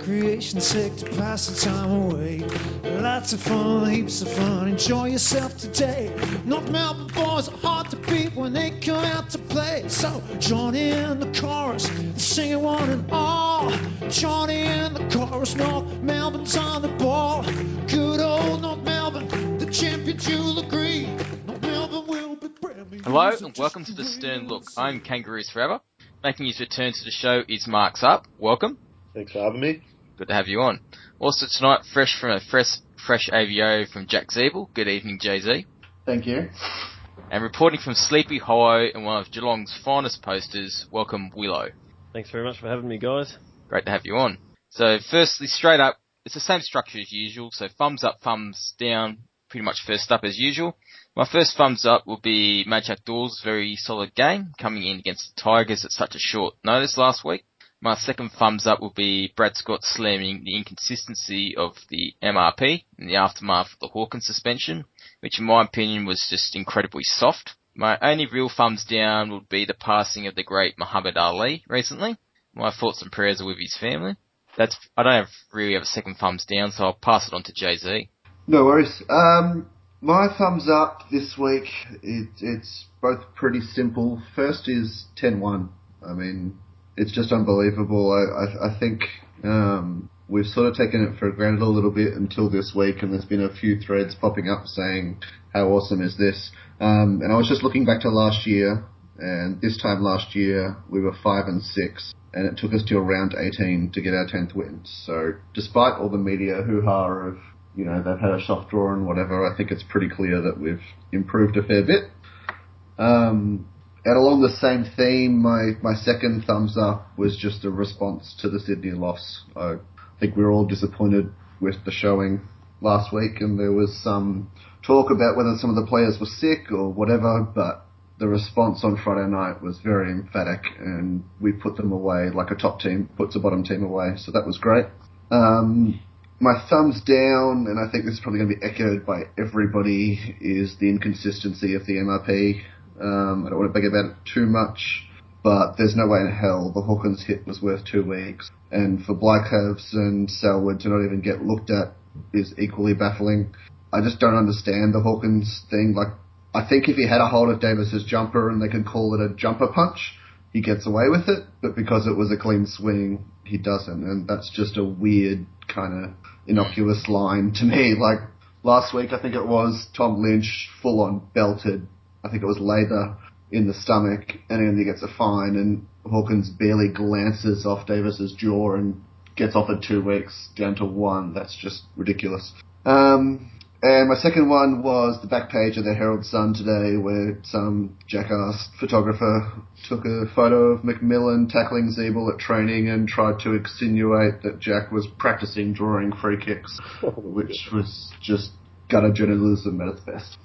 Just for recreation's sake to pass the time away. Lots of fun, heaps of fun, enjoy yourself today. North Melbourne boys are hard to beat when they come out to play. So join in the chorus, sing it one and all. Join in the chorus, North Melbourne's on the ball. Good old North Melbourne, the champions you'll agree. North Melbourne will be Premier. Hello and welcome to the Stern Look. I'm Kangaroos Forever. Making his return to the show is Mark's Up. Welcome. Thanks for having me. Good to have you on. Also tonight, fresh from a fresh, fresh AVO from Jack Ziebell. Good evening, Jay-Z. Thank you. And reporting from Sleepy Hollow and one of Geelong's finest posters, welcome Willow. Thanks very much for having me, guys. Great to have you on. So firstly, straight up, it's the same structure as usual. So thumbs up, thumbs down, pretty much first up as usual. My first thumbs up will be Majak Daw's very solid game, coming in against the Tigers at such a short notice last week. My second thumbs up will be Brad Scott slamming the inconsistency of the MRP in the aftermath of the Hawkins suspension, which in my opinion was just incredibly soft. My only real thumbs down would be the passing of the great Muhammad Ali recently. My thoughts and prayers are with his family. That's I don't have really have a second thumbs down, so I'll pass it on to Jay Z. No worries. Um, my thumbs up this week, it, it's both pretty simple. First is 10-1. I mean, it's just unbelievable. I, I, I think um, we've sort of taken it for granted a little bit until this week, and there's been a few threads popping up saying, how awesome is this? Um, and I was just looking back to last year, and this time last year we were 5 and 6 and it took us to round 18 to get our 10th win. So despite all the media hoo-ha of, you know, they've had a soft draw and whatever, I think it's pretty clear that we've improved a fair bit. Um, and along the same theme, my, my second thumbs up was just a response to the Sydney loss. I think we were all disappointed with the showing last week and there was some talk about whether some of the players were sick or whatever, but the response on Friday night was very emphatic, and we put them away like a top team puts a bottom team away. So that was great. Um, my thumbs down, and I think this is probably going to be echoed by everybody, is the inconsistency of the MRP. Um, I don't want to beg about it too much, but there's no way in hell the Hawkins hit was worth two weeks. And for Blicavs and Selwood to not even get looked at is equally baffling. I just don't understand the Hawkins thing. Like, I think if he had a hold of Davis's jumper and they could call it a jumper punch, he gets away with it. But because it was a clean swing, he doesn't. And that's just a weird kind of innocuous line to me. Like last week, I think it was Tom Lynch full on belted. I think it was Labour in the stomach and then he gets a fine and Hawkins barely glances off Davis's jaw and gets offered two weeks down to one. That's just ridiculous. Um, and my second one was the back page of the Herald Sun today, where some jackass photographer took a photo of McMillan tackling Ziebell at training and tried to insinuate that Jack was practicing drawing free kicks, which was just gutter journalism at its best.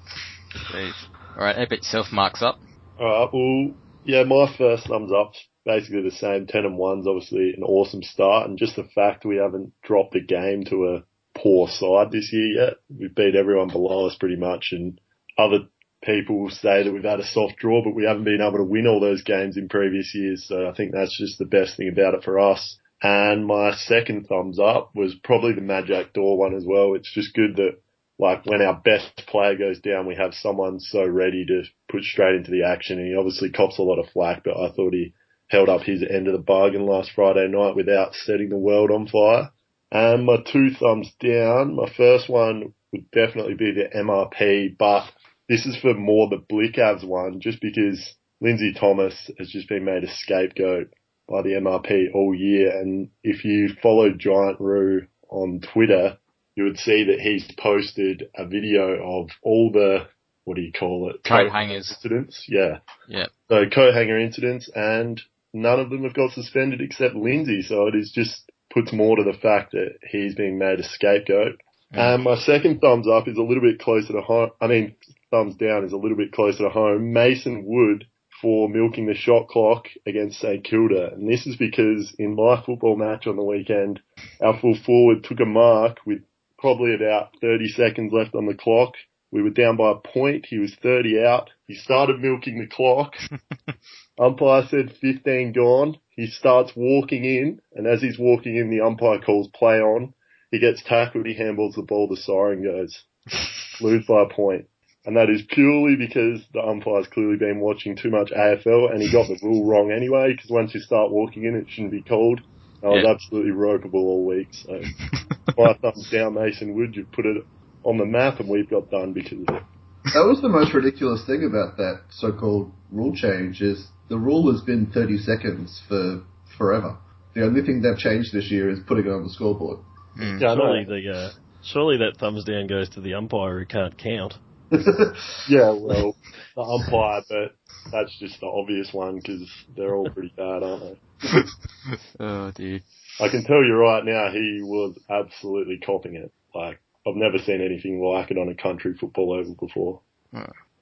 Alright, bit self marks up. Alright, well, yeah, my first thumbs up, basically the same. 10 and 1's obviously an awesome start, and just the fact we haven't dropped a game to a poor side this year yet. We've beat everyone below us pretty much and other people say that we've had a soft draw, but we haven't been able to win all those games in previous years. So I think that's just the best thing about it for us. And my second thumbs up was probably the Majak Daw one as well. It's just good that like when our best player goes down, we have someone so ready to put straight into the action. And he obviously cops a lot of flack, but I thought he held up his end of the bargain last Friday night without setting the world on fire. And my two thumbs down, my first one would definitely be the MRP, but this is for more the Blicavs one, just because Lindsay Thomas has just been made a scapegoat by the MRP all year. And if you follow Giant Roo on Twitter, you would see that he's posted a video of all the, what do you call it? Coat hangers. Incidents. Yeah. Yeah. So coat hanger incidents and none of them have got suspended except Lindsay. So it is just puts more to the fact that he's being made a scapegoat. And my second thumbs up is a little bit closer to home. I mean, thumbs down is a little bit closer to home. Mason Wood for milking the shot clock against St Kilda. And this is because in my football match on the weekend, our full forward took a mark with probably about 30 seconds left on the clock. We were down by a point. He was 30 out. He started milking the clock. Umpire said 15 gone. He starts walking in, and as he's walking in, the umpire calls play on. He gets tackled, he handballs the ball, the siren goes. Lose by a point. And that is purely because the umpire's clearly been watching too much AFL and he got the rule wrong anyway, because once you start walking in, it shouldn't be called. I was Yeah. absolutely ropeable all week, so my thumbs down Mason Wood, you've put it on the map and we've got done because of it. That was the most ridiculous thing about that so-called rule change is the rule has been 30 seconds for forever. The only thing they've changed this year is putting it on the scoreboard. Mm. Yeah, Surely the uh, surely that thumbs down goes to the umpire who can't count. Yeah, well, the umpire, but that's just the obvious one because they're all pretty bad, aren't they? oh dear. I can tell you right now, he was absolutely copping it. Like, I've never seen anything like it on a country football oval before.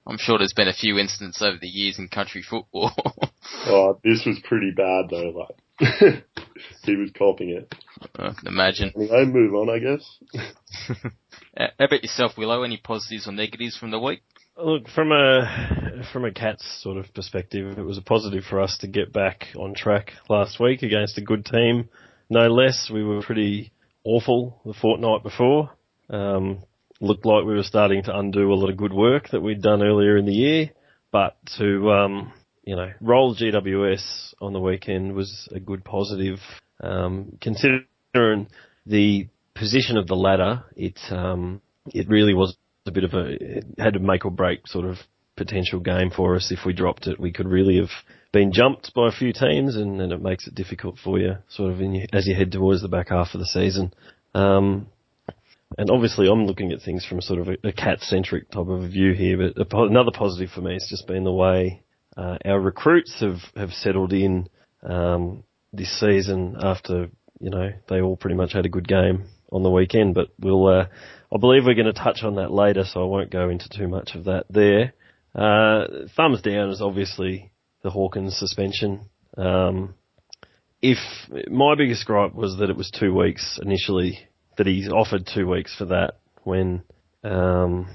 I'm sure there's been a few incidents over the years in country football. Oh, this was pretty bad though, like, he was copping it. I can imagine. Anyway, move on, I guess. Uh, How about yourself, Willow? Any positives or negatives from the week? Look, from a from a Cats sort of perspective, it was a positive for us to get back on track last week against a good team. No less, we were pretty awful the fortnight before. Um, looked like we were starting to undo a lot of good work that we'd done earlier in the year, but to um, you know roll GWS on the weekend was a good positive. Um, considering the position of the ladder, it um, it really was a bit of a had a make or break sort of potential game for us. If we dropped it, we could really have been jumped by a few teams, and, and it makes it difficult for you, sort of your, as you head towards the back half of the season. Um, and obviously, I'm looking at things from sort of a, a cat-centric type of view here. But another positive for me has just been the way uh, our recruits have have settled in um, this season after you know they all pretty much had a good game on the weekend. But we'll, uh, I believe we're going to touch on that later, so I won't go into too much of that there. Uh, thumbs down is obviously the Hawkins suspension. Um, if my biggest gripe was that it was two weeks initially, that he's offered two weeks for that when, um,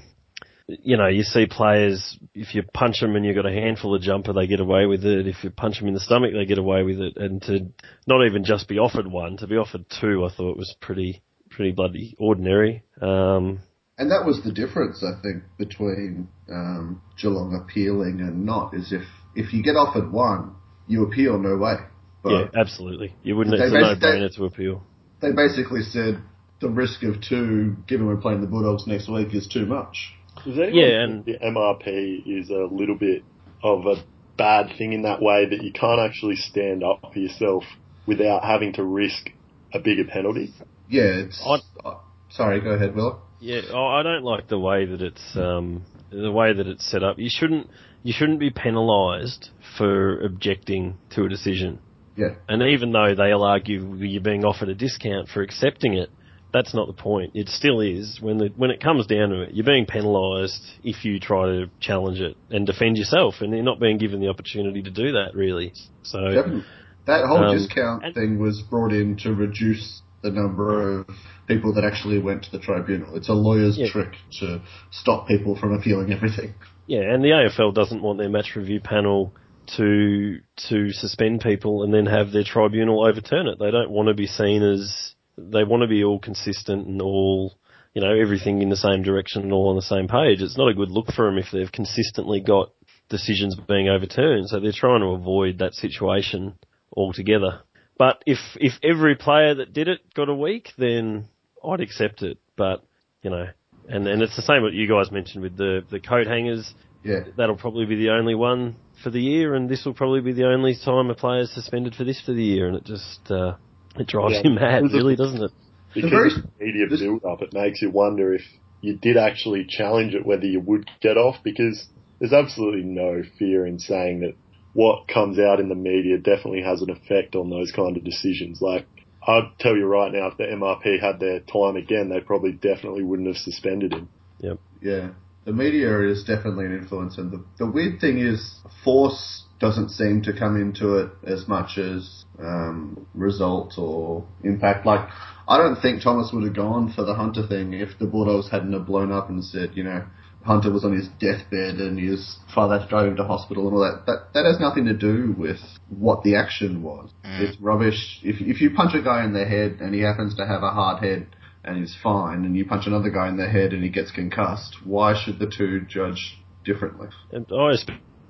you know, you see players, if you punch them and you've got a handful of jumper, they get away with it. If you punch them in the stomach, they get away with it. And to not even just be offered one, to be offered two, I thought was pretty, pretty bloody ordinary. Um, And that was the difference, I think, between um, Geelong appealing and not, is if, if you get offered one, you appeal no way. But yeah, absolutely. You wouldn't, They it's a no-brainer to appeal. they basically said the risk of two, given we're playing the Bulldogs next week, is too much. Does anyone Yeah, and- the MRP is a little bit of a bad thing in that way that you can't actually stand up for yourself without having to risk a bigger penalty? Yeah, it's. I- uh, sorry, go ahead, Will. Yeah, oh, I don't like the way that it's um, the way that it's set up. You shouldn't you shouldn't be penalised for objecting to a decision. Yeah. And even though they'll argue you're being offered a discount for accepting it, that's not the point. It still is. When the when it comes down to it, you're being penalised if you try to challenge it and defend yourself, and you're not being given the opportunity to do that really. So Definitely. That whole Um, discount and- thing was brought in to reduce the number of people that actually went to the tribunal. It's a lawyer's Yeah. trick to stop people from appealing everything. Yeah, and the AFL doesn't want their match review panel to to suspend people and then have their tribunal overturn it. They don't want to be seen as they want to be all consistent and all you know everything in the same direction and all on the same page. It's not a good look for them if they've consistently got decisions being overturned. So they're trying to avoid that situation altogether. But if if every player that did it got a week, then I'd accept it. But you know, and and it's the same what you guys mentioned with the the coat hangers Yeah. that'll probably be the only one for the year, and this will probably be the only time a player's suspended for this for the year, and it just uh, it drives Yeah. you mad, really, doesn't it? Because very- of the media this- build up, it makes you wonder if you did actually challenge it, whether you would get off, because there's absolutely no fear in saying that what comes out in the media definitely has an effect on those kind of decisions. Like, I'd tell you right now, if the MRP had their time again, they probably definitely wouldn't have suspended him. Yeah. The media is definitely an influence, and the, the weird thing is, force doesn't seem to come into it as much as um, result or impact. Like, I don't think Thomas would have gone for the Hunter thing if the Bulldogs hadn't have blown up and said, you know, Hunter was on his deathbed and his father driving to hospital and all that. That that has nothing to do with what the action was. Mm. It's rubbish. If if you punch a guy in the head and he happens to have a hard head and he's fine, and you punch another guy in the head and he gets concussed, why should the two judge differently? And I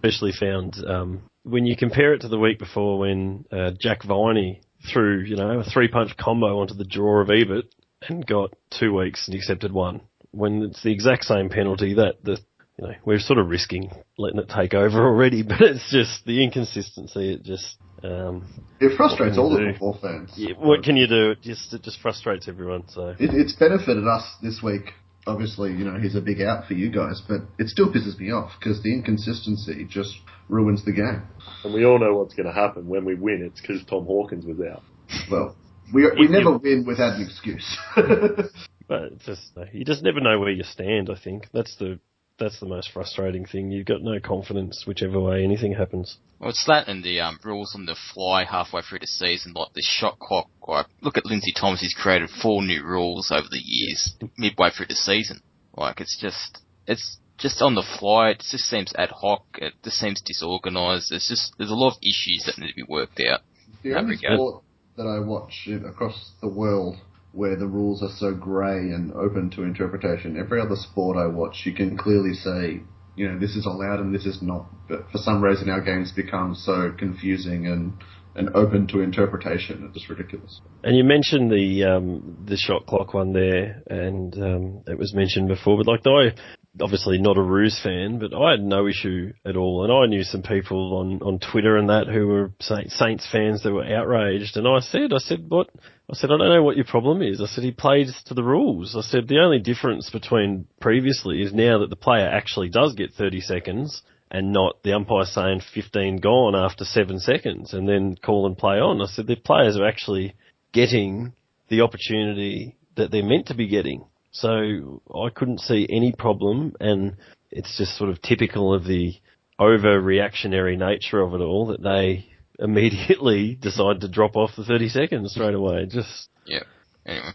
especially found um, when you compare it to the week before when uh, Jack Viney threw, you know, a three punch combo onto the jaw of Ebert and got two weeks and accepted one. When it's the exact same penalty that the you know, we're sort of risking letting it take over already, but it's just the inconsistency. It just, um, It frustrates all can the you football fans. yeah, what can you do? It just, it just frustrates everyone. So It, it's benefited us this week. Obviously, you know, he's a big out for you guys, but it still pisses me off because the inconsistency just ruins the game. And we all know what's going to happen when we win. It's because Tom Hawkins was out. Well, we, we never win without an excuse. But it's just you just never know where you stand. I think that's the that's the most frustrating thing. You've got no confidence whichever way anything happens. Well, it's that and the um, rules on the fly halfway through the season, like the shot clock. Like, look at Lindsay Thomas, he's created four new rules over the years, midway through the season. Like, it's just, it's just on the fly, it just seems ad hoc, it just seems disorganised, there's just, there's a lot of issues that need to be worked out. the only sport that I watch across the world where the rules are so grey and open to interpretation, every other sport I watch, you can clearly say, you know, this is allowed and this is not. But for some reason, our games become so confusing and and open to interpretation. It's just ridiculous. And you mentioned the um, the shot clock one there, and um, it was mentioned before. But like, I obviously not a Roos fan, but I had no issue at all. And I knew some people on on Twitter and that who were Saints fans that were outraged. And I said, I said, what? I said, I don't know what your problem is. I said he plays to the rules. I said the only difference between previously is now that the player actually does get 30 seconds and not the umpire saying 15 gone after seven seconds and then call and play on. I said the players are actually getting the opportunity that they're meant to be getting. So I couldn't see any problem and it's just sort of typical of the overreactionary nature of it all that they immediately decide to drop off the 30 seconds straight away. Just, Yeah. Anyway.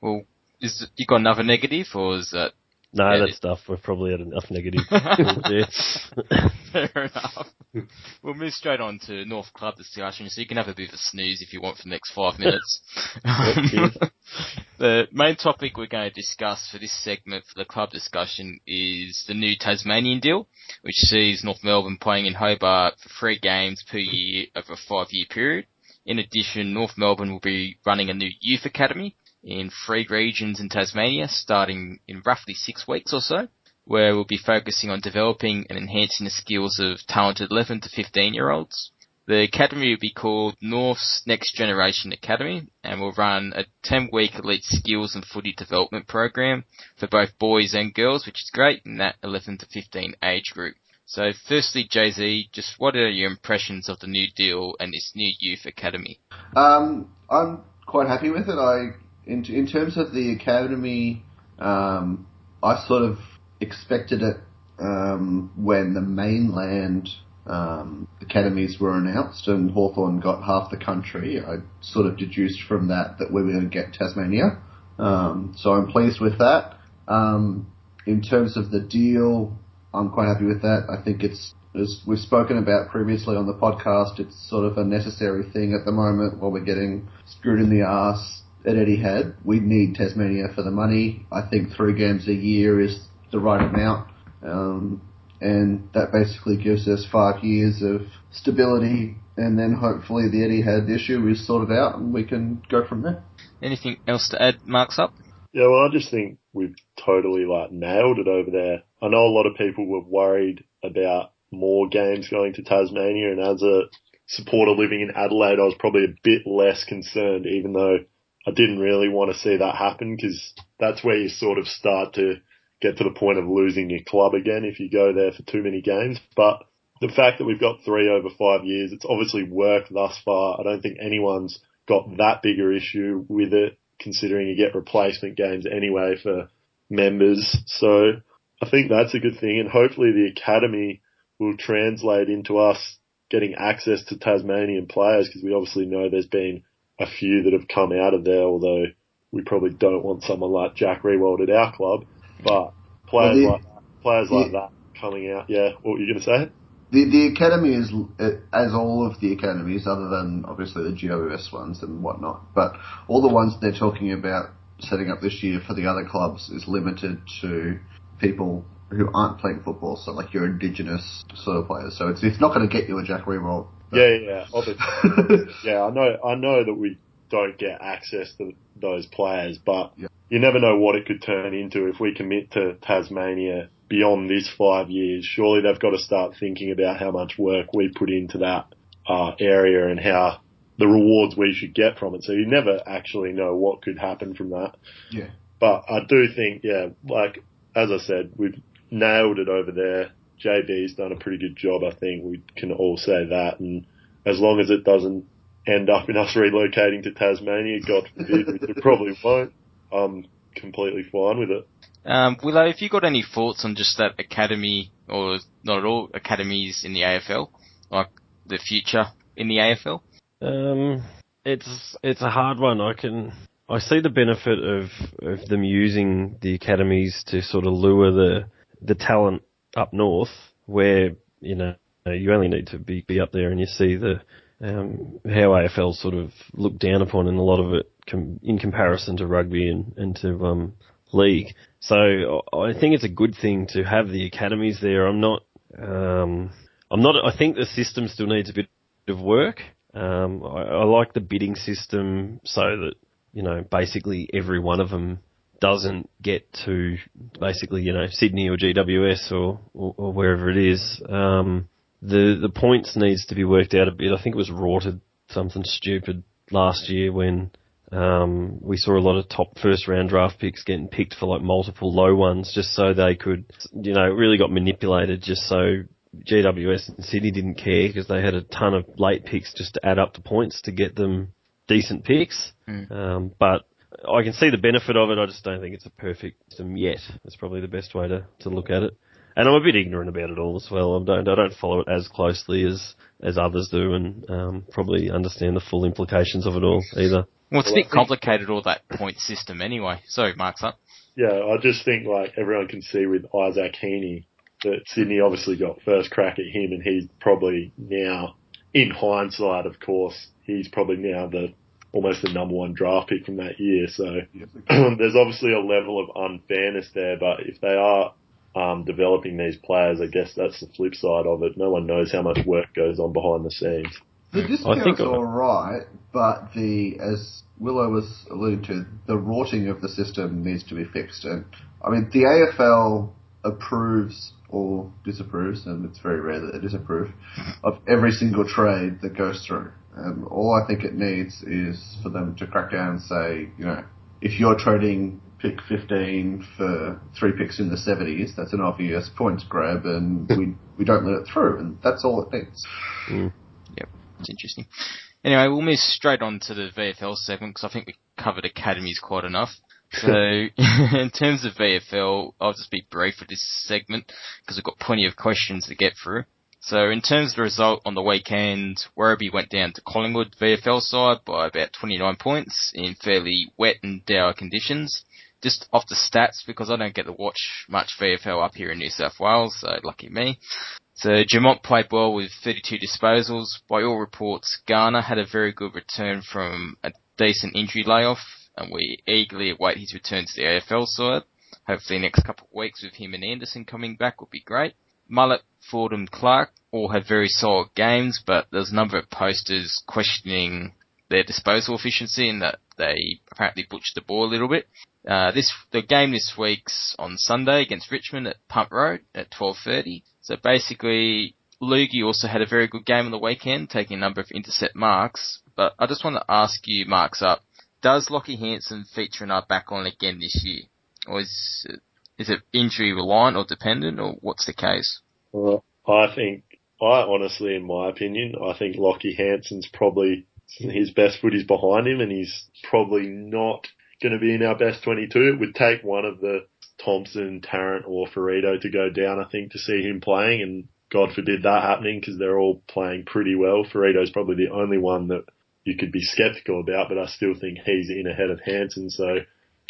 Well, is, you got another negative, or is that no, Yeah, that it- stuff, we've probably had enough negative. Fair enough. We'll move straight on to North Club discussion, so you can have a bit of a snooze if you want for the next five minutes. cheers. Um, the main topic we're going to discuss for this segment for the club discussion is the new Tasmanian deal, which sees North Melbourne playing in Hobart for three games per year over a five-year period. In addition, North Melbourne will be running a new youth academy in three regions in Tasmania, starting in roughly six weeks or so where we'll be focusing on developing and enhancing the skills of talented 11 to 15 year olds. The academy will be called North's Next Generation Academy and will run a 10 week elite skills and footy development program for both boys and girls, which is great in that 11 to 15 age group. So firstly, Jay-Z, just what are your impressions of the new deal and this new youth academy? Um, I'm quite happy with it. I, in in terms of the academy, um, I sort of expected it um, when the mainland um, academies were announced and Hawthorn got half the country. I sort of deduced from that that we were going to get Tasmania. Um, so I'm pleased with that. Um, in terms of the deal, I'm quite happy with that. I think it's, as we've spoken about previously on the podcast, it's sort of a necessary thing at the moment while we're getting screwed in the ass at had. We need Tasmania for the money. I think three games a year is the right amount. Um, and that basically gives us five years of stability and then hopefully the Etihad issue is sorted out and we can go from there. Anything else to add, Marks up? Yeah, well, I just think we've totally like nailed it over there. I know a lot of people were worried about more games going to Tasmania, and as a supporter living in Adelaide, I was probably a bit less concerned, even though I didn't really want to see that happen because that's where you sort of start to get to the point of losing your club again if you go there for too many games. But the fact that we've got three over five years, it's obviously worked thus far. I don't think anyone's got that bigger issue with it considering you get replacement games anyway for members. So I think that's a good thing and hopefully the academy will translate into us getting access to Tasmanian players because we obviously know there's been a few that have come out of there, although we probably don't want someone like Jack Riewoldt at our club, but players Well, the- like players like that coming out. Yeah, what were you going to say? The the academy is as all of the academies, other than obviously the GWS ones and whatnot. But all the ones they're talking about setting up this year for the other clubs is limited to people who aren't playing football. So like your indigenous sort of players. So it's it's not going to get you a Jack Riewoldt. Yeah, yeah, yeah, obviously. yeah, I know, I know that we don't get access to those players, but Yeah. you never know what it could turn into if we commit to Tasmania beyond this five years. Surely they've got to start thinking about how much work we put into that uh, area and how the rewards we should get from it. So you never actually know what could happen from that. Yeah. But I do think, yeah, like as I said, we've nailed it over there. JB's done a pretty good job, I think. We can all say that. And as long as it doesn't end up in us relocating to Tasmania, God forbid, which it probably won't, I'm completely fine with it. Um, Willow, if you got any thoughts on just that academy, or not at all, academies in the AFL, like the future in the AFL? Um, it's it's a hard one. I can I see the benefit of of them using the academies to sort of lure the the talent up north, where you know you only need to be be up there and you see the um, how AFL sort of looked down upon in a lot of it com- in comparison to rugby and, and to um, league. So I think it's a good thing to have the academies there. I'm not um, I'm not. I think the system still needs a bit of work. Um, I, I like the bidding system so that you know basically every one of them doesn't get to basically you know Sydney or GWS or or, or wherever it is. Um, the the points needs to be worked out a bit. I think it was rorted something stupid last year when um, we saw a lot of top first round draft picks getting picked for like multiple low ones just so they could, you know, it really got manipulated just so GWS and Sydney didn't care because they had a ton of late picks just to add up to points to get them decent picks. Um, but I can see the benefit of it. I just don't think it's a perfect system yet. That's probably the best way to, to look at it. And I'm a bit ignorant about it all as well. I don't I don't follow it as closely as as others do, and um, probably understand the full implications of it all either. Well, it's a bit complicated, all that point system anyway. Sorry, Mark's up. Yeah, I just think like everyone can see with Isaac Heaney that Sydney obviously got first crack at him and he's probably now, in hindsight of course, he's probably now the almost the number one draft pick from that year. So there's obviously a level of unfairness there, but if they are um, developing these players, I guess that's the flip side of it. No one knows how much work goes on behind the scenes. The discount's think- all right, but the as Willow was alluding to, the rotting of the system needs to be fixed. And I mean, the AFL approves or disapproves, and it's very rare that they disapprove of every single trade that goes through. Um, all I think it needs is for them to crack down and say, you know, if you're trading pick 15 for three picks in the 70s, that's an obvious points grab, and we we don't let it through, and that's all it needs. Yep, it's interesting. Anyway, we'll move straight on to the VFL segment because I think we covered academies quite enough. So, in terms of VFL, I'll just be brief with this segment because we've got plenty of questions to get through. So, in terms of the result on the weekend, Werribee went down to Collingwood VFL side by about 29 points in fairly wet and dour conditions. Just off the stats because I don't get to watch much VFL up here in New South Wales, so lucky me. So Jamont played well with 32 disposals. By all reports, Garner had a very good return from a decent injury layoff, and we eagerly await his return to the AFL side. Hopefully next couple of weeks with him and Anderson coming back will be great. Mullet, Ford and Clark all had very solid games, but there's a number of posters questioning their disposal efficiency and that they apparently butchered the ball a little bit. Uh, this the game this week's on Sunday against Richmond at Punt Road at 12:30. So basically, Lugie also had a very good game on the weekend, taking a number of intercept marks. But I just want to ask you, marks up, does Lachie Hansen feature in our back line again this year, or is is it injury reliant or dependent, or what's the case? Well, I think, I honestly, in my opinion, I think Lachie Hansen's probably his best foot is behind him, and he's probably not going to be in our best 22. It would take one of the Thompson, Tarrant, or Ferrito to go down, I think, to see him playing, and God forbid that happening because they're all playing pretty well. Ferrito's probably the only one that you could be skeptical about, but I still think he's in ahead of Hansen. So,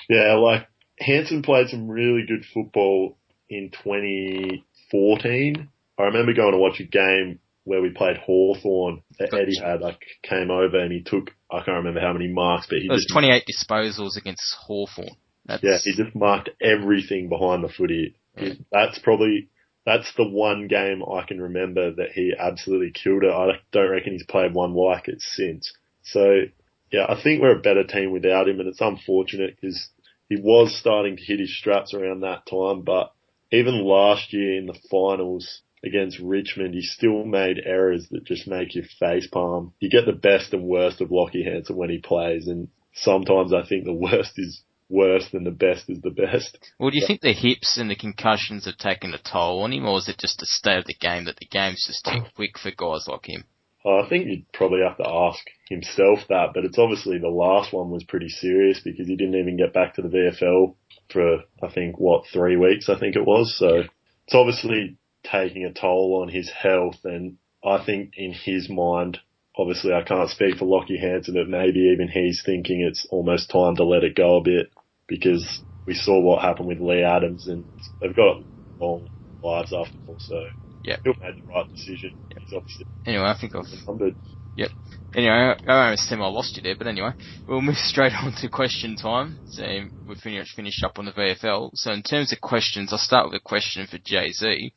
yeah, like Hansen played some really good football in 2014. I remember going to watch a game where we played Hawthorn that. Eddie had like came over and he took I can't remember how many marks, but he It was just 28 disposals against Hawthorn. That's, yeah he just marked everything behind the footy. Yeah. That's probably that's the one game I can remember that he absolutely killed it. I don't reckon he's played one like it since. So yeah, I think we're a better team without him, and it's unfortunate because he was starting to hit his straps around that time. But even last year in the finals against Richmond, he still made errors that just make you face palm. You get the best and worst of Lachie Hansen when he plays, and sometimes I think the worst is worse than the best is the best. Well, do you think the hips and the concussions have taken a toll on him, or is it just the state of the game that the game's just too quick for guys like him? I think you'd probably have to ask himself that, but it's obviously the last one was pretty serious because he didn't even get back to the VFL for, I think, what, three weeks, I think it was. So it's obviously taking a toll on his health and I think in his mind, obviously I can't speak for Lachie Hansen, but maybe even he's thinking it's almost time to let it go a bit because we saw what happened with Lee Adams and they've got long lives after all, so Yeah. he'll made the right decision. He's obviously Anyway, I think I've numbered. Anyway, I I almost seem I lost you there, but anyway, we'll move straight on to question time. So we've finished, finished up on the VFL. So in terms of questions, I'll start with a question for Jay-Z.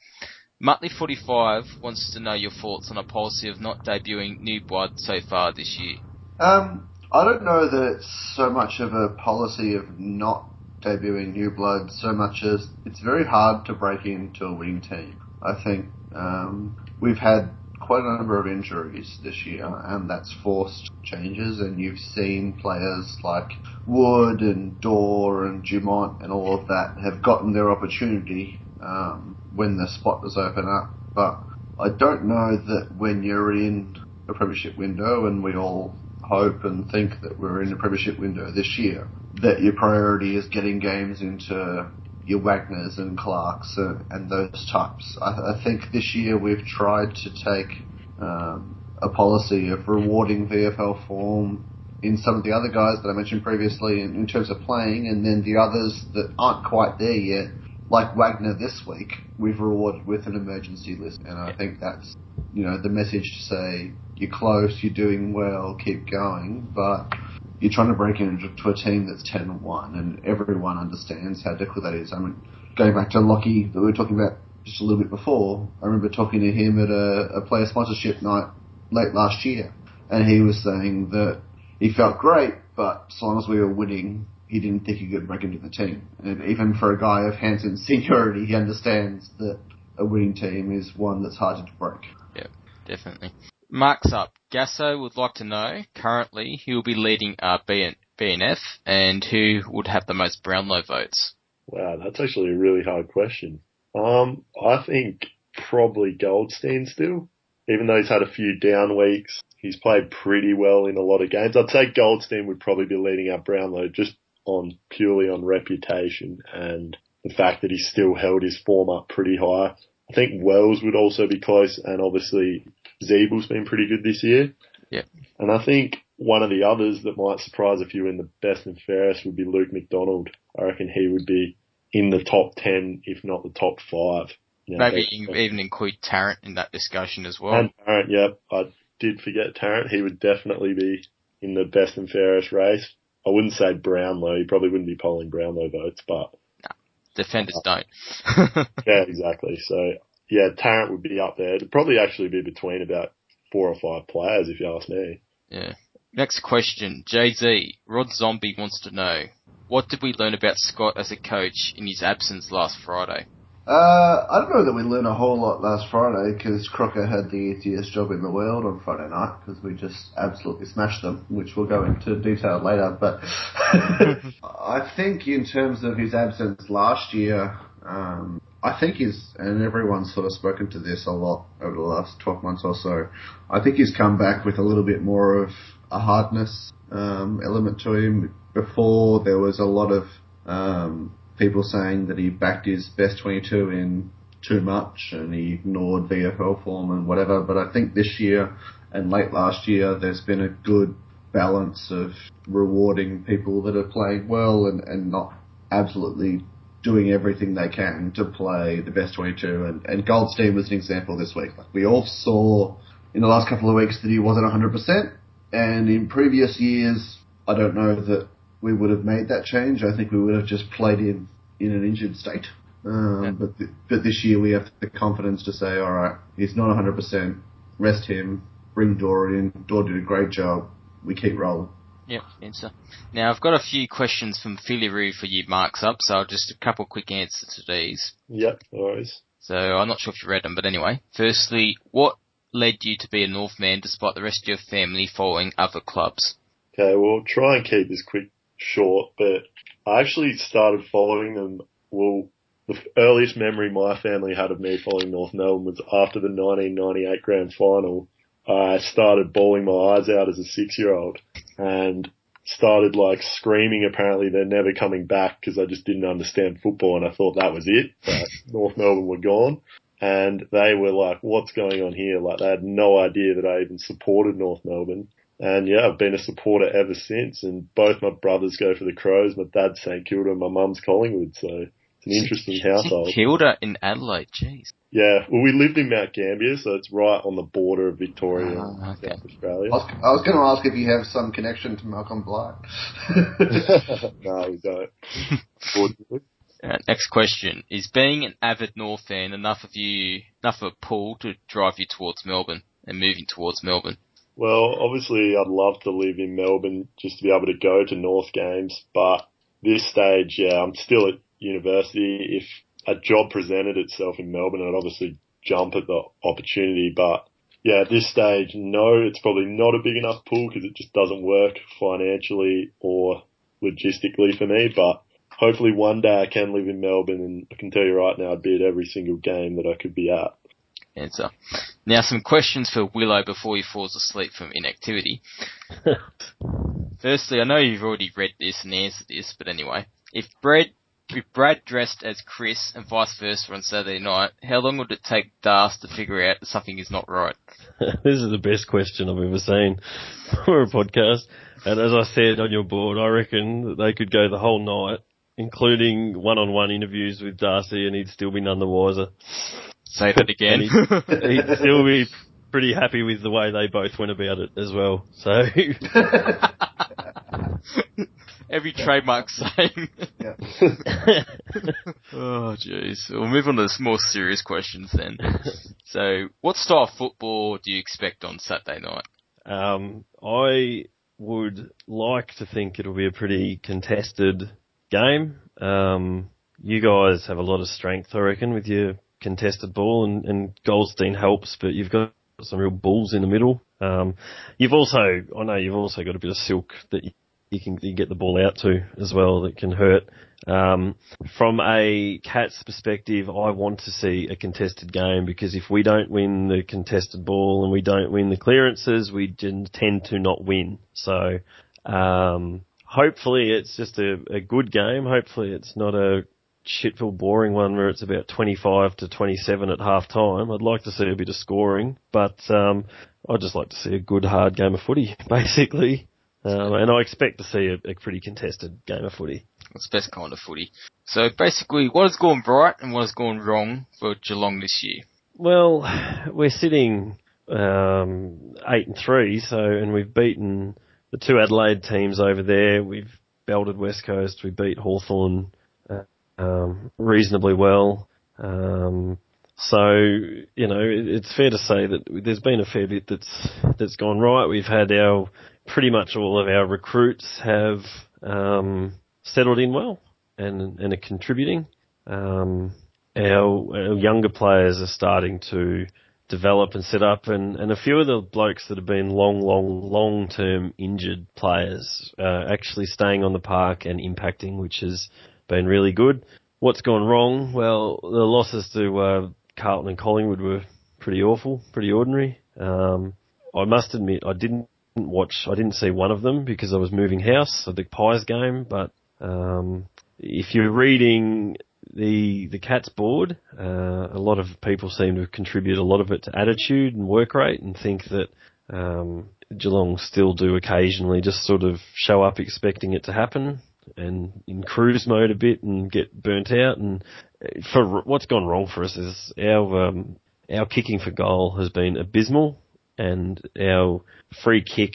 Muttley45 wants to know your thoughts on a policy of not debuting new blood so far this year. Um, I don't know that it's so much of a policy of not debuting new blood, so much as it's very hard to break into a winning team. I think um, we've had quite a number of injuries this year, and that's forced changes. And you've seen players like Wood and Daw and Dumont and all of that have gotten their opportunity um, when the spot was open up. But I don't know that when you're in a premiership window, and we all hope and think that we're in a premiership window this year, that your priority is getting games into your Wagners and Clarks and, and those types. I, I think this year we've tried to take um, a policy of rewarding VFL form in some of the other guys that I mentioned previously in, in terms of playing, and then the others that aren't quite there yet, like Wagner this week, we've rewarded with an emergency list, and I think that's you know the message to say you're close, you're doing well, keep going, but you're trying to break into a team that's 10 and 1, and everyone understands how difficult that is. I mean, going back to Lachie that we were talking about just a little bit before, I remember talking to him at a, a player sponsorship night late last year, and he was saying that he felt great, but as long as we were winning, he didn't think he could break into the team. And even for a guy of Hansen's seniority, he understands that a winning team is one that's harder to break. Yeah, definitely. Mark's up. Gasso would like to know, currently, who will be leading uh, BN- BNF and who would have the most Brownlow votes. Wow, that's actually a really hard question. Um, I think probably Goldstein still, even though he's had a few down weeks. He's played pretty well in a lot of games. I'd say Goldstein would probably be leading our Brownlow just on purely on reputation and the fact that he's still held his form up pretty high. I think Wells would also be close, and obviously Ziebell's been pretty good this year. Yep. And I think one of the others that might surprise a few in the best and fairest would be Luke McDonald. I reckon he would be in the top 10, if not the top five. You know, Maybe you even include Tarrant in that discussion as well. and Tarrant, yep. I did forget Tarrant. He would definitely be in the best and fairest race. I wouldn't say Brownlow. He probably wouldn't be polling Brownlow votes, but Defenders uh, don't. yeah, exactly. So yeah, Tarrant would be up there. It'd probably actually be between about four or five players if you ask me. yeah. Next question. Jay-Z. Rod Zombie wants to know, what did we learn about Scott as a coach in his absence last Friday? Uh, I don't know that we learned a whole lot last Friday because Crocker had the easiest job in the world on Friday night because we just absolutely smashed them, which we'll go into detail later. But I think in terms of his absence last year, um, I think he's, and everyone's sort of spoken to this a lot over the last 12 months or so, I think he's come back with a little bit more of a hardness um, element to him. Before there was a lot of um, people saying that he backed his best 22 in too much and he ignored VFL form and whatever. But I think this year and late last year, there's been a good balance of rewarding people that are playing well and, and not absolutely doing everything they can to play the best 22. And, and Goldstein was an example this week. Like we all saw in the last couple of weeks that he wasn't 100%. And in previous years, I don't know that we would have made that change. I think we would have just played him in an injured state. Um, yeah. but, th- but this year we have the confidence to say, all right, he's not 100%. Rest him. Bring Daw in. Daw did a great job. We keep rolling. Yep, answer. Now I've got a few questions from Philly for you marks up, so just a couple quick answers to these. Yep, always. So I'm not sure if you read them, but anyway. Firstly, what led you to be a Northman despite the rest of your family following other clubs? Okay, we'll try and keep this quick short, but I actually started following them, well, the earliest memory my family had of me following North Melbourne was after the 1998 grand final. I started bawling my eyes out as a six year old and started like screaming apparently they're never coming back because I just didn't understand football and I thought that was it. But North Melbourne were gone. And they were like, what's going on here? Like they had no idea that I even supported North Melbourne. And yeah, I've been a supporter ever since. And both my brothers go for the Crows. My dad's St Kilda and my mum's Collingwood. So it's an interesting household. St Kilda in Adelaide, jeez. Yeah, well, we lived in Mount Gambier, so it's right on the border of Victoria oh, and okay. South Australia. I was, I was going to ask if you have some connection to Malcolm Blight. no, we don't. Uh, next question. Is being an avid North fan enough of you, enough of a pull to drive you towards Melbourne and moving towards Melbourne? Well, obviously I'd love to live in Melbourne just to be able to go to North games, but this stage, yeah, I'm still at university. If a job presented itself in Melbourne, I'd obviously jump at the opportunity. But yeah, at this stage, no, it's probably not a big enough pool because it just doesn't work financially or logistically for me. But hopefully one day I can live in Melbourne and I can tell you right now I'd be at every single game that I could be at. Answer. Now some questions for Willow before he falls asleep from inactivity. Firstly, I know you've already read this and answered this, but anyway. If Brad if Brad dressed as Chris and vice versa on Saturday night, how long would it take Das to figure out that something is not right? this is the best question I've ever seen for a podcast. And as I said on your board, I reckon that they could go the whole night, including one-on-one interviews with Darcy, and he'd still be none the wiser. Say that again. he'd, he'd still be pretty happy with the way they both went about it as well. So every trademark saying. oh jeez. We'll move on to some more serious questions then. so, what style of football do you expect on Saturday night? Um, I would like to think it'll be a pretty contested game. Um, you guys have a lot of strength, I reckon, with your contested ball, and, and Goldstein helps, but you've got some real bulls in the middle. Um, you've also, I know you've also got a bit of silk that you you can, you get the ball out to as well that can hurt. Um, from a Cats perspective, I want to see a contested game because if we don't win the contested ball and we don't win the clearances, we tend to not win. So, um, hopefully it's just a, a good game. Hopefully it's not a shitful boring one where it's about 25 to 27 at half time. I'd like to see a bit of scoring, but, um, I'd just like to see a good hard game of footy, basically. Um, and I expect to see a, a, pretty contested game of footy. It's best kind of footy. So basically, what has gone right and what has gone wrong for Geelong this year? Well, we're sitting um, eight and three, so and we've beaten the two Adelaide teams over there. We've belted West Coast. We beat Hawthorn uh, um, reasonably well. Um, so you know, it, it's fair to say that there's been a fair bit that's that's gone right. We've had our pretty much all of our recruits have um, settled in well and and are contributing. Um, our, our, younger players are starting to develop and set up, and, and a few of the blokes that have been long, long, long term injured players uh, actually staying on the park and impacting, which has been really good. What's gone wrong? Well, the losses to uh, Carlton and Collingwood were pretty awful, pretty ordinary. Um, I must admit, I didn't watch. I didn't see one of them because I was moving house the Pies game. But um, if you're reading the the Cats board, uh, a lot of people seem to contribute a lot of it to attitude and work rate, and think that um, Geelong still do occasionally just sort of show up expecting it to happen. and in cruise mode a bit and get burnt out. And for what's gone wrong for us is our um, our kicking for goal has been abysmal, and our free kick.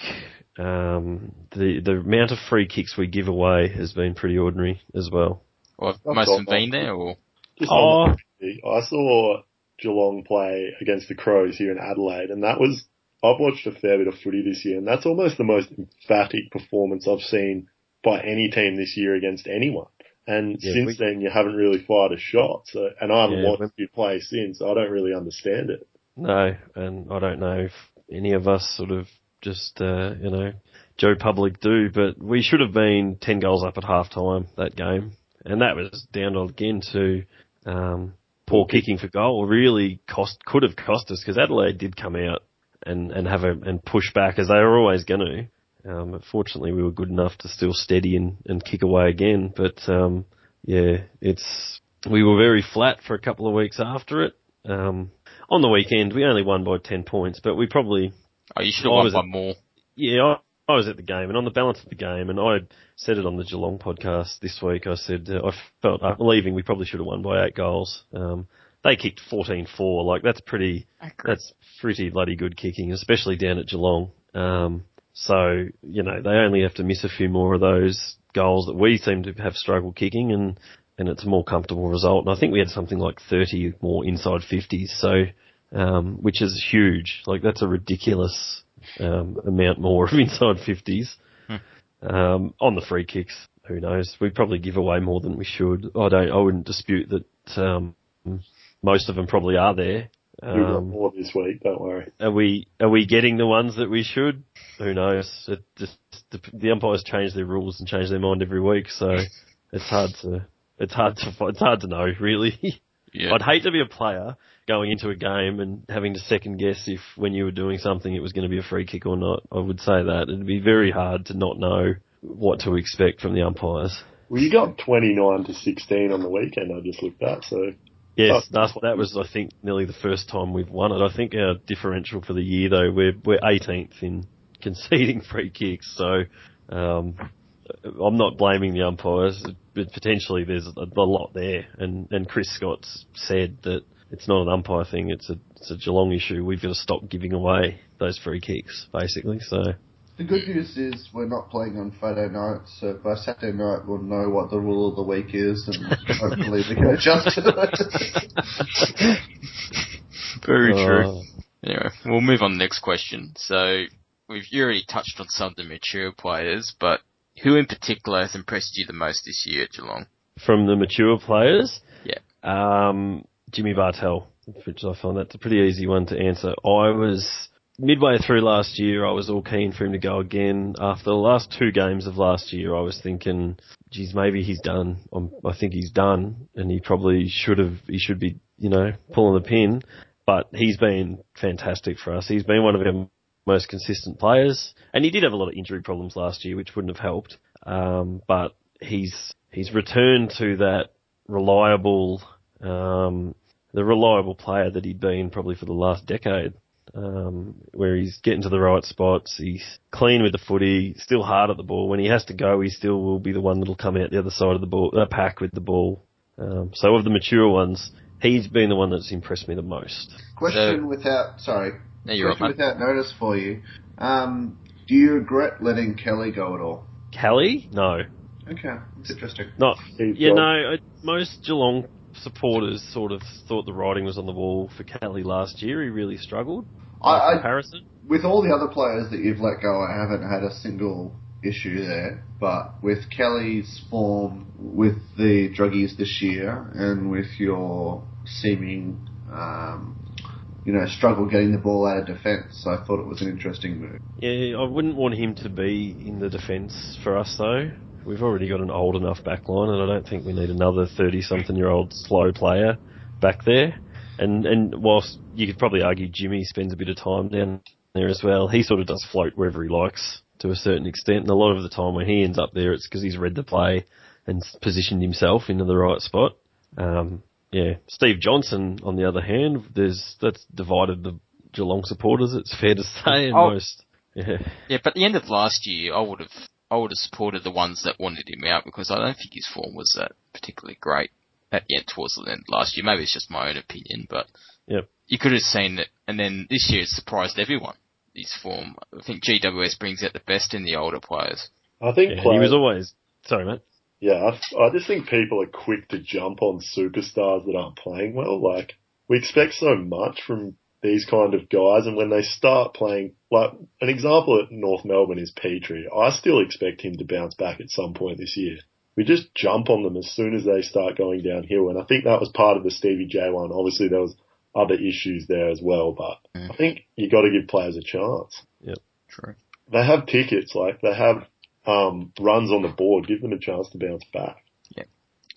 Um, the the amount of free kicks we give away has been pretty ordinary as well. Or have most of them been there, or Oh. the- I saw Geelong play against the Crows here in Adelaide, and that was I've watched a fair bit of footy this year, and that's almost the most emphatic performance I've seen by any team this year against anyone. And Yeah, since we- then, you haven't really fired a shot. So, and I haven't Yeah, watched you play since. I don't really understand it. No, and I don't know if any of us sort of just, uh, you know, Joe Public do, but we should have been 10 goals up at half time that game. And that was down again to, um, poor kicking for goal really cost, could have cost us because Adelaide did come out and, and have a, and push back as they were always going to. Um, but fortunately we were good enough to still steady and, and kick away again. But, um, yeah, it's, we were very flat for a couple of weeks after it. Um, on the weekend, we only won by 10 points, but we probably, oh, you should have I won was by at- more. yeah, I, I was at the game and on the balance of the game, and I said it on the Geelong podcast this week. I said uh, I felt after leaving we probably should have won by eight goals. Um, they kicked 14-4, like that's pretty, that's pretty bloody good kicking, especially down at Geelong. Um, so you know they only have to miss a few more of those goals that we seem to have struggled kicking, and and it's a more comfortable result. And I think we had something like 30 more inside 50s, so um, which is huge. Like that's a ridiculous um, amount more of inside 50s. Um, on the free kicks, who knows? We probably give away more than we should. I don't. I wouldn't dispute that. Um, most of them probably are there. We've got Um, more this week. Don't worry. are we are we getting the ones that we should? Who knows? It just the, the umpires change their rules and change their mind every week, so it's hard to it's hard to it's hard to know really. Yeah. I'd hate to be a player going into a game and having to second guess if when you were doing something it was going to be a free kick or not. I would say that it'd be very hard to not know what to expect from the umpires. Well, you got 29 to 16 on the weekend. I just looked at. So Yes, that, that was I think nearly the first time we've won it. I think our differential for the year though we're we're 18th in conceding free kicks, so um, I'm not blaming the umpires, but potentially there's a, a lot there. And and Chris Scott's said that it's not an umpire thing; it's a it's a Geelong issue. We've got to stop giving away those free kicks, basically. So The good news is we're not playing on Friday night, so by Saturday night we'll know what the rule of the week is, and hopefully we can adjust to it. Very uh, true. Anyway, we'll move on to the next question. So, we've you already touched on some of the mature players, but who in particular has impressed you the most this year at Geelong? from the mature players, Yeah. Um, Jimmy Bartel, which I find that's a pretty easy one to answer. I was midway through last year, I was all keen for him to go again. After the last two games of last year, I was thinking, geez, maybe he's done. Um, I think he's done, and he probably should have. He should be, you know, pulling the pin. But he's been fantastic for us. He's been one of our most consistent players, and he did have a lot of injury problems last year, which wouldn't have helped. Um, but he's he's returned to that reliable, um, the reliable player that he'd been probably for the last decade. Um, where he's getting to the right spots, he's clean with the footy, still hard at the ball. When he has to go, he still will be the one that'll come out the other side of the ball, uh, pack with the ball. Um, so of the mature ones, he's been the one that's impressed me the most. Question without, sorry, No, you're right, question mate. without notice for you. Um, do you regret letting Kelly go at all? Kelly? No. Okay, it's interesting. Not, He's you got- know, uh, most Geelong supporters sort of thought the writing was on the wall for Kelly last year. He really struggled. I, By I, comparison. with all the other players that you've let go, I haven't had a single issue there. But with Kelly's form, with the druggies this year, and with your seeming, um, you know, struggle getting the ball out of defence, So I thought it was an interesting move. Yeah, I wouldn't want him to be in the defence for us though. We've already got an old enough back line and I don't think we need another 30 something year old slow player back there. And, and whilst you could probably argue Jimmy spends a bit of time down there as well, he sort of does float wherever he likes to a certain extent. And a lot of the time when he ends up there, it's because he's read the play and positioned himself into the right spot. Um, yeah, Steve Johnson, on the other hand, there's that's divided the Geelong supporters. It's fair to say, and Oh. most. Yeah, Yeah, but at the end of last year, I would have I would have supported the ones that wanted him out because I don't think his form was that particularly great at the end towards the end last year. Maybe it's just my own opinion, but Yep. you could have seen it. And then this year it surprised everyone. His form. I think GWS brings out the best in the older players. I think Yeah, he was always sorry, mate. Yeah, I, I just think people are quick to jump on superstars that aren't playing well. Like, we expect so much from these kind of guys, and when they start playing, like, an example at North Melbourne is Petrie. I still expect him to bounce back at some point this year. We just jump on them as soon as they start going downhill, and I think that was part of the Stevie J one. Obviously, there was other issues there as well, but mm. I think you got to give players a chance. Yep, True. They have tickets, like they have um, runs on the board. Give them a chance to bounce back. Yeah.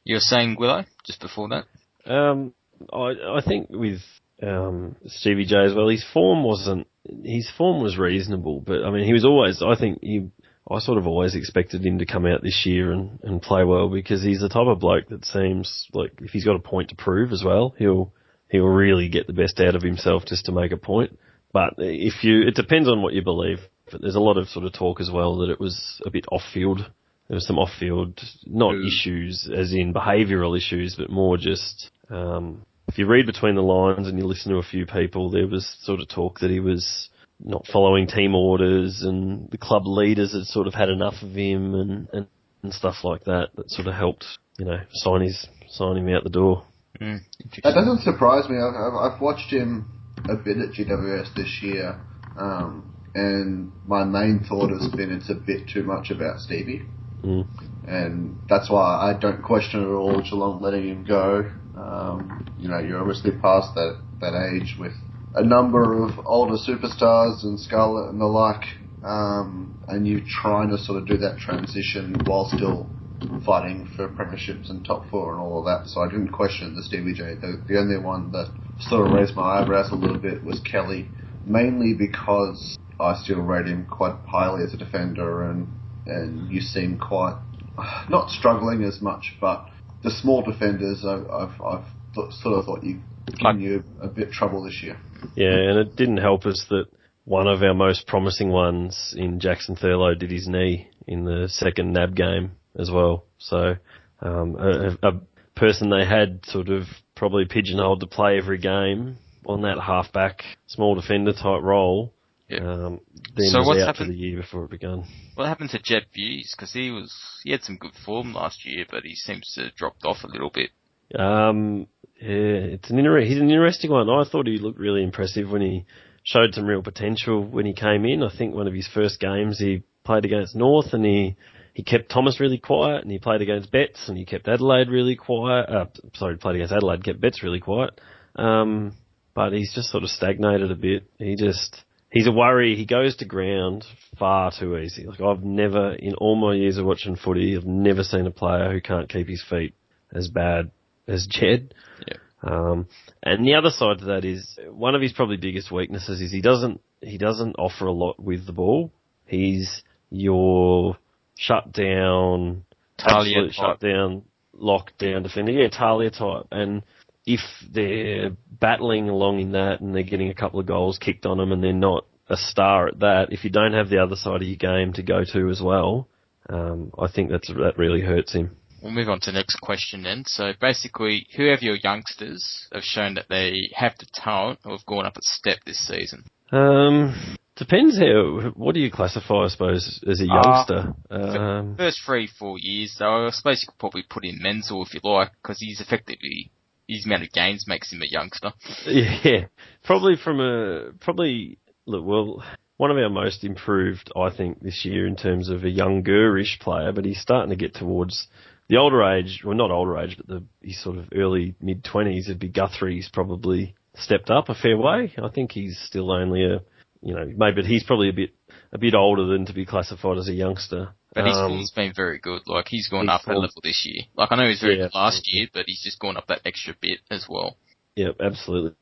You were saying Willow just before that? Um, I I think with um, Stevie J as well, his form wasn't his form was reasonable, but I mean he was always I think he I sort of always expected him to come out this year and, and play well because he's the type of bloke that seems like if he's got a point to prove as well, he'll he'll really get the best out of himself just to make a point. But if you, it depends on what you believe. But there's a lot of sort of talk as well that it was a bit off field. There was some off field, not Mm. issues as in behavioural issues, but more just, um, if you read between the lines and you listen to a few people, there was sort of talk that he was not following team orders and the club leaders had sort of had enough of him and, and, and stuff like that that sort of helped, you know, sign his, sign him out the door. Mm, That doesn't surprise me. I've, I've- I've watched him a bit at GWS this year, um, and my main thought has been it's a bit too much about Stevie, Mm. and that's why I don't question at all Geelong letting him go. Um, you know, you're obviously past that that age with a number of older superstars and Scarlett and the like, um, and you're trying to sort of do that transition while still fighting for premierships and top four and all of that. So I didn't question the Stevie J. The, the only one that sort of raised my eyebrows a little bit was Kelly, mainly because I still rate him quite highly as a defender, and and you seem quite not struggling as much, but the small defenders I've I've, I've th- sort of thought you given you a bit trouble this year. Yeah, and it didn't help us that one of our most promising ones in Jackson Thurlow did his knee in the second NAB game as well. So um, a, a person they had sort of probably pigeonholed to play every game on that halfback small defender type role. Yeah. Um, So was what's happened- the year before it began. What happened to Jed Bews? Because he was he had some good form last year, but he seems to have dropped off a little bit. Um, yeah, it's an inter- he's an interesting one. I thought he looked really impressive when he showed some real potential when he came in. I think one of his first games he played against North and he, he kept Thomas really quiet and he played against Betts and he kept Adelaide really quiet. Uh, sorry, played against Adelaide, kept Betts really quiet. Um, but he's just sort of stagnated a bit. He just, he's a worry. He goes to ground far too easy. Like I've never, in all my years of watching footy, I've never seen a player who can't keep his feet as bad as Jed. Yeah. Um, and the other side to that is one of his probably biggest weaknesses is he doesn't he doesn't offer a lot with the ball. He's your shut down, Talia absolute shut down, locked down defender. Yeah, Talia type. And if they're battling along in that and they're getting a couple of goals kicked on them and they're not a star at that, if you don't have the other side of your game to go to as well, um, I think that's that really hurts him. We'll move on to the next question then. So basically, who of your youngsters have shown that they have the talent or have gone up a step this season? Um, depends how. What do you classify, I suppose, as a Uh, youngster? um, First three, four years, though, I suppose you could probably put in Menzel if you like, because he's effectively, his amount of games makes him a youngster. yeah, probably from a probably look. Well, one of our most improved, I think, this year in terms of a youngerish player, but he's starting to get towards the older age. Well, not older age, but the he's sort of early mid twenties. It'd be Guthrie's probably stepped up a fair way. I think he's still only a, you know, maybe he's probably a bit a bit older than to be classified as a youngster. But his Um, form's been very good. Like, he's gone up a level this year. Like, I know he was very Yeah, good last absolutely. year, but he's just gone up that extra bit as well. Yeah, absolutely.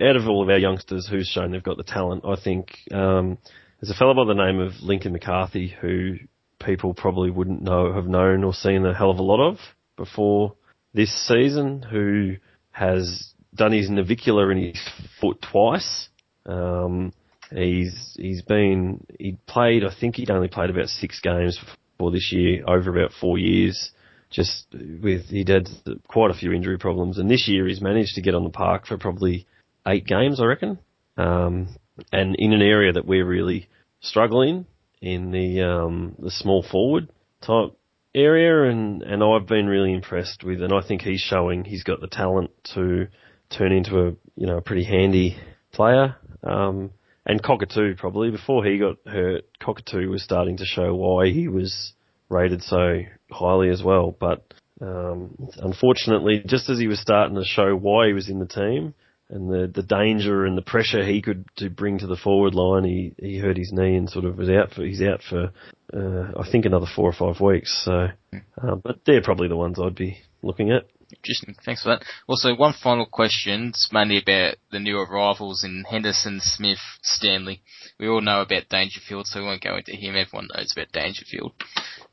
Out of all of our youngsters who's shown they've got the talent, I think um, there's a fellow by the name of Lincoln McCarthy who people probably wouldn't know, have known or seen a hell of a lot of before this season, who has done his navicular in his foot twice. Um, he's he's been he played I think he'd only played about six games for this year over about four years. Just with he'd had quite a few injury problems, and this year he's managed to get on the park for probably eight games, I reckon. Um, and in an area that we're really struggling in the um, the small forward type area, and and I've been really impressed with, and I think he's showing he's got the talent to turn into a you know a pretty handy player. Um, and Cockatoo probably before he got hurt, Cockatoo was starting to show why he was rated so highly as well. But um, unfortunately, just as he was starting to show why he was in the team and the the danger and the pressure he could to bring to the forward line, he he hurt his knee and sort of was out for he's out for uh, I think another four or five weeks. So, uh, but they're probably the ones I'd be looking at. Interesting. Thanks for that. Also, one final question. It's mainly about the new arrivals in Henderson, Smith, Stanley. We all know about Dangerfield, so we won't go into him. Everyone knows about Dangerfield.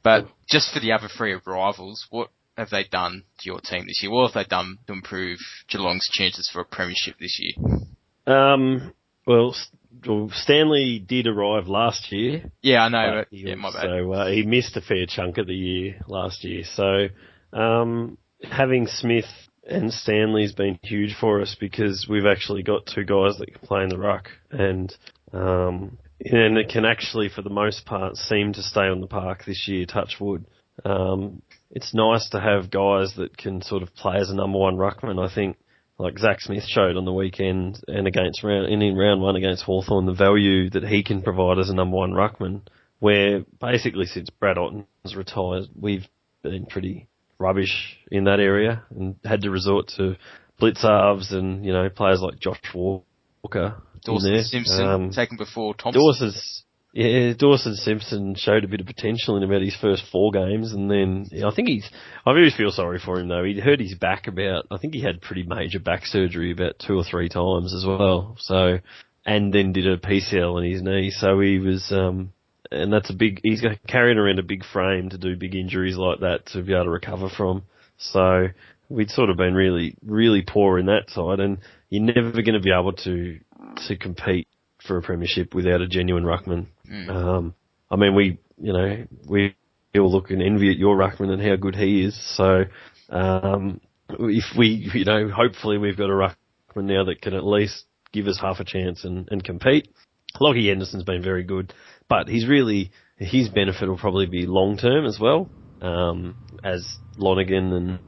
But just for the other three arrivals, what have they done to your team this year? What have they done to improve Geelong's chances for a premiership this year? Um, well, well, Stanley did arrive last year. Yeah, I know. But, yeah, my bad. So uh, he missed a fair chunk of the year last year. So um, having Smith and Stanley's been huge for us because we've actually got two guys that can play in the ruck and um, and it can actually, for the most part, seem to stay on the park this year. Touch wood. Um, it's nice to have guys that can sort of play as a number one ruckman. I think, like Zach Smith showed on the weekend and against round and in round one against Hawthorn, the value that he can provide as a number one ruckman. Where basically since Brad Ottens retired, we've been pretty rubbish in that area and had to resort to Blicavs and, you know, players like Josh Walker. Dawson Simpson um, taken before Thompson. Dawson's, yeah, Dawson Simpson showed a bit of potential in about his first four games and then I think he's, I really feel sorry for him though. He hurt his back about, I think he had pretty major back surgery about two or three times as well. So, and then did a PCL in his knee. So he was, um, and that's a big. He's carrying around a big frame to do big injuries like that to be able to recover from. So we'd sort of been really, really poor in that side, and you're never going to be able to to compete for a premiership without a genuine ruckman. Mm. Um, I mean, we, you know, we all look and envy at your ruckman and how good he is. So um, if we, you know, hopefully we've got a ruckman now that can at least give us half a chance and, and compete. Lachie Henderson's been very good. But he's really his benefit will probably be long term as well. Um, as Lonergan and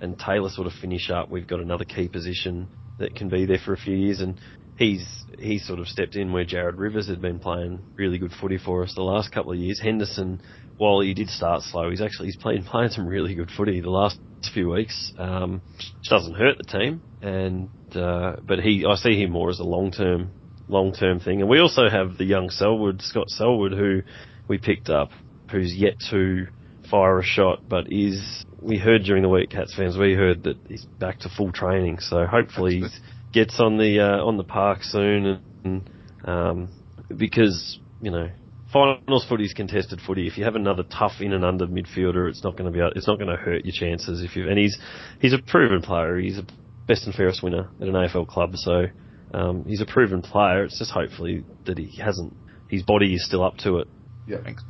and Taylor sort of finish up, we've got another key position that can be there for a few years, and he's he's sort of stepped in where Jared Rivers had been playing really good footy for us the last couple of years. Henderson, while he did start slow, he's actually he's playing playing some really good footy the last few weeks, um, which doesn't hurt the team. And uh, but he I see him more as a long term long term thing. And we also have the young Selwood, Scott Selwood, who we picked up, who's yet to fire a shot, but is we heard during the week, Cats fans, we heard that he's back to full training. So hopefully he gets on the uh, on the park soon, and um, because you know finals footy is contested footy. If you have another tough in and under midfielder, it's not going to be it's not going to hurt your chances. If you and he's he's a proven player. He's a best and fairest winner at an AFL club. So um, he's a proven player. It's just hopefully that he hasn't. His body is still up to it. Yeah. Thanks.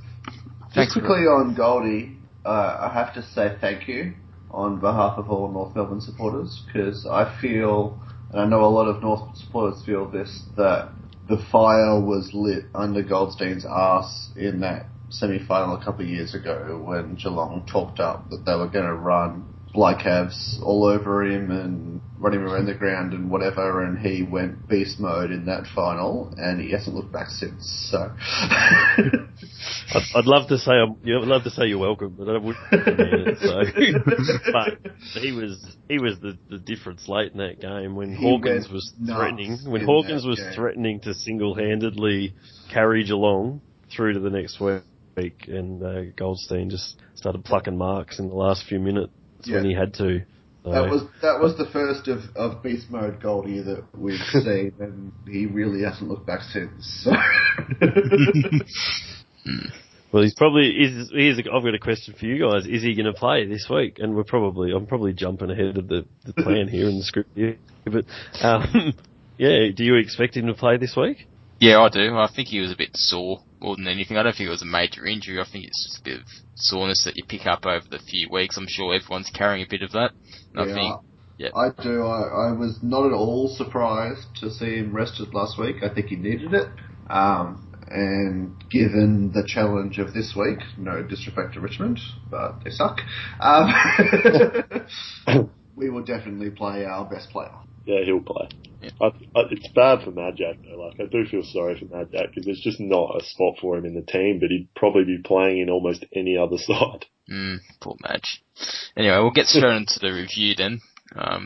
Just quickly on Goldie, uh, I have to say thank you on behalf of all North Melbourne supporters because I feel, and I know a lot of North supporters feel this, that the fire was lit under Goldstein's ass in that semi-final a couple of years ago when Geelong talked up that they were going to run Blicavs all over him and running around the ground and whatever, and he went beast mode in that final, and he hasn't looked back since. So, I'd, I'd, love to say I'm, I'd love to say you're welcome, but I wouldn't. It, so, but he was he was the, the difference late in that game when he Hawkins was threatening when Hawkins was game. threatening to single handedly carry Geelong through to the next week, and uh, Goldstein just started plucking marks in the last few minutes yeah. when he had to. So. That was that was the first of, of beast mode Goldie that we've seen, and he really hasn't looked back since. So. well, he's probably is. Here's a, I've got a question for you guys. Is he going to play this week? And we're probably I'm probably jumping ahead of the, the plan here in the script here, but um, yeah, do you expect him to play this week? Yeah, I do. I think he was a bit sore more than anything. I don't think it was a major injury. I think it's just a bit of soreness that you pick up over the few weeks. I'm sure everyone's carrying a bit of that. And Yeah, I think, yeah. I do. I, I was not at all surprised to see him rested last week. I think he needed it. Um, and given the challenge of this week, no disrespect to Richmond, but they suck. Um, we will definitely play our best player. Yeah, he'll play. Yeah. I, I, it's bad for Majak though. Like I do feel sorry for Majak because there's just not a spot for him in the team, but he'd probably be playing in almost any other side. Mm, poor Majak. Anyway, we'll get straight into the review then,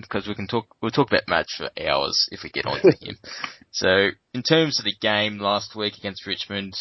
because we can talk. We'll talk about Majak for hours if we get on to him. So, in terms of the game last week against Richmond,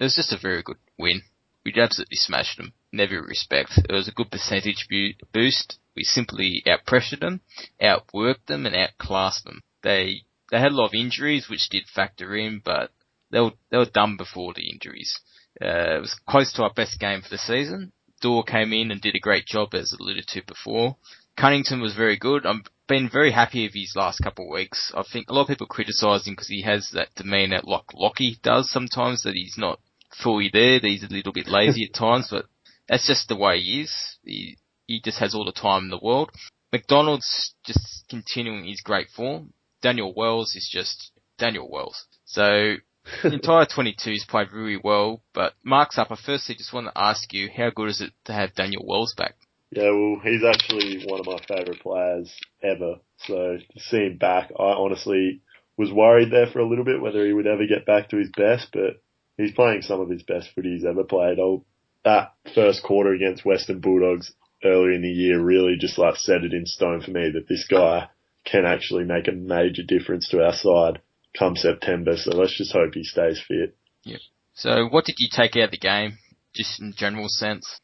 it was just a very good win. We absolutely smashed them in every respect. It was a good percentage bu- boost. We simply outpressured them, outworked them, and outclassed them. They they had a lot of injuries, which did factor in, but they were they were done before the injuries. Uh, it was close to our best game for the season. Daw came in and did a great job, as alluded to before. Cunnington was very good. I've been very happy with his last couple of weeks. I think a lot of people criticise him because he has that demeanour like Lachie does sometimes, that he's not fully there, that he's a little bit lazy at times, but that's just the way he is. He, he just has all the time in the world. McDonald's just continuing his great form. Daniel Wells is just Daniel Wells. So the entire twenty two 22's played really well, but Mark's up. I firstly just want to ask you, how good is it to have Daniel Wells back? Yeah, well, he's actually one of my favourite players ever. So to see him back, I honestly was worried there for a little bit whether he would ever get back to his best, but he's playing some of his best footy he's ever played. Oh, that first quarter against Western Bulldogs earlier in the year really just like set it in stone for me that this guy can actually make a major difference to our side come September. So let's just hope he stays fit. Yeah. So what did you take out of the game, just in general sense?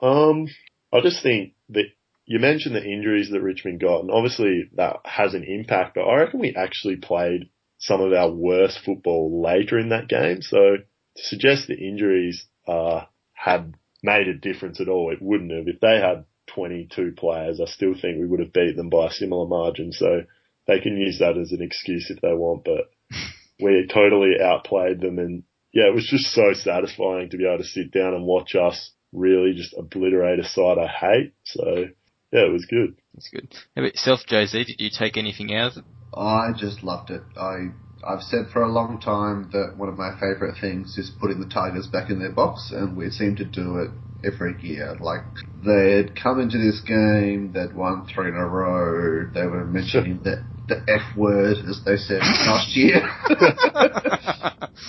Um, I just think that you mentioned the injuries that Richmond got, and obviously that has an impact, but I reckon we actually played some of our worst football later in that game. So to suggest the injuries, uh, had made a difference at all, it wouldn't have. If they had 22 players, I still think we would have beat them by a similar margin. So they can use that as an excuse if they want, but we totally outplayed them and yeah, it was just so satisfying to be able to sit down and watch us really just obliterate a side I hate. So yeah, it was good. That's good. How about yourself, Jose? Did you take anything out of it? I just loved it. I I've said for a long time that one of my favourite things is putting the Tigers back in their box, and we seem to do it every year. Like they'd come into this game, they'd won three in a row. They were mentioning the the F word, as they said last year,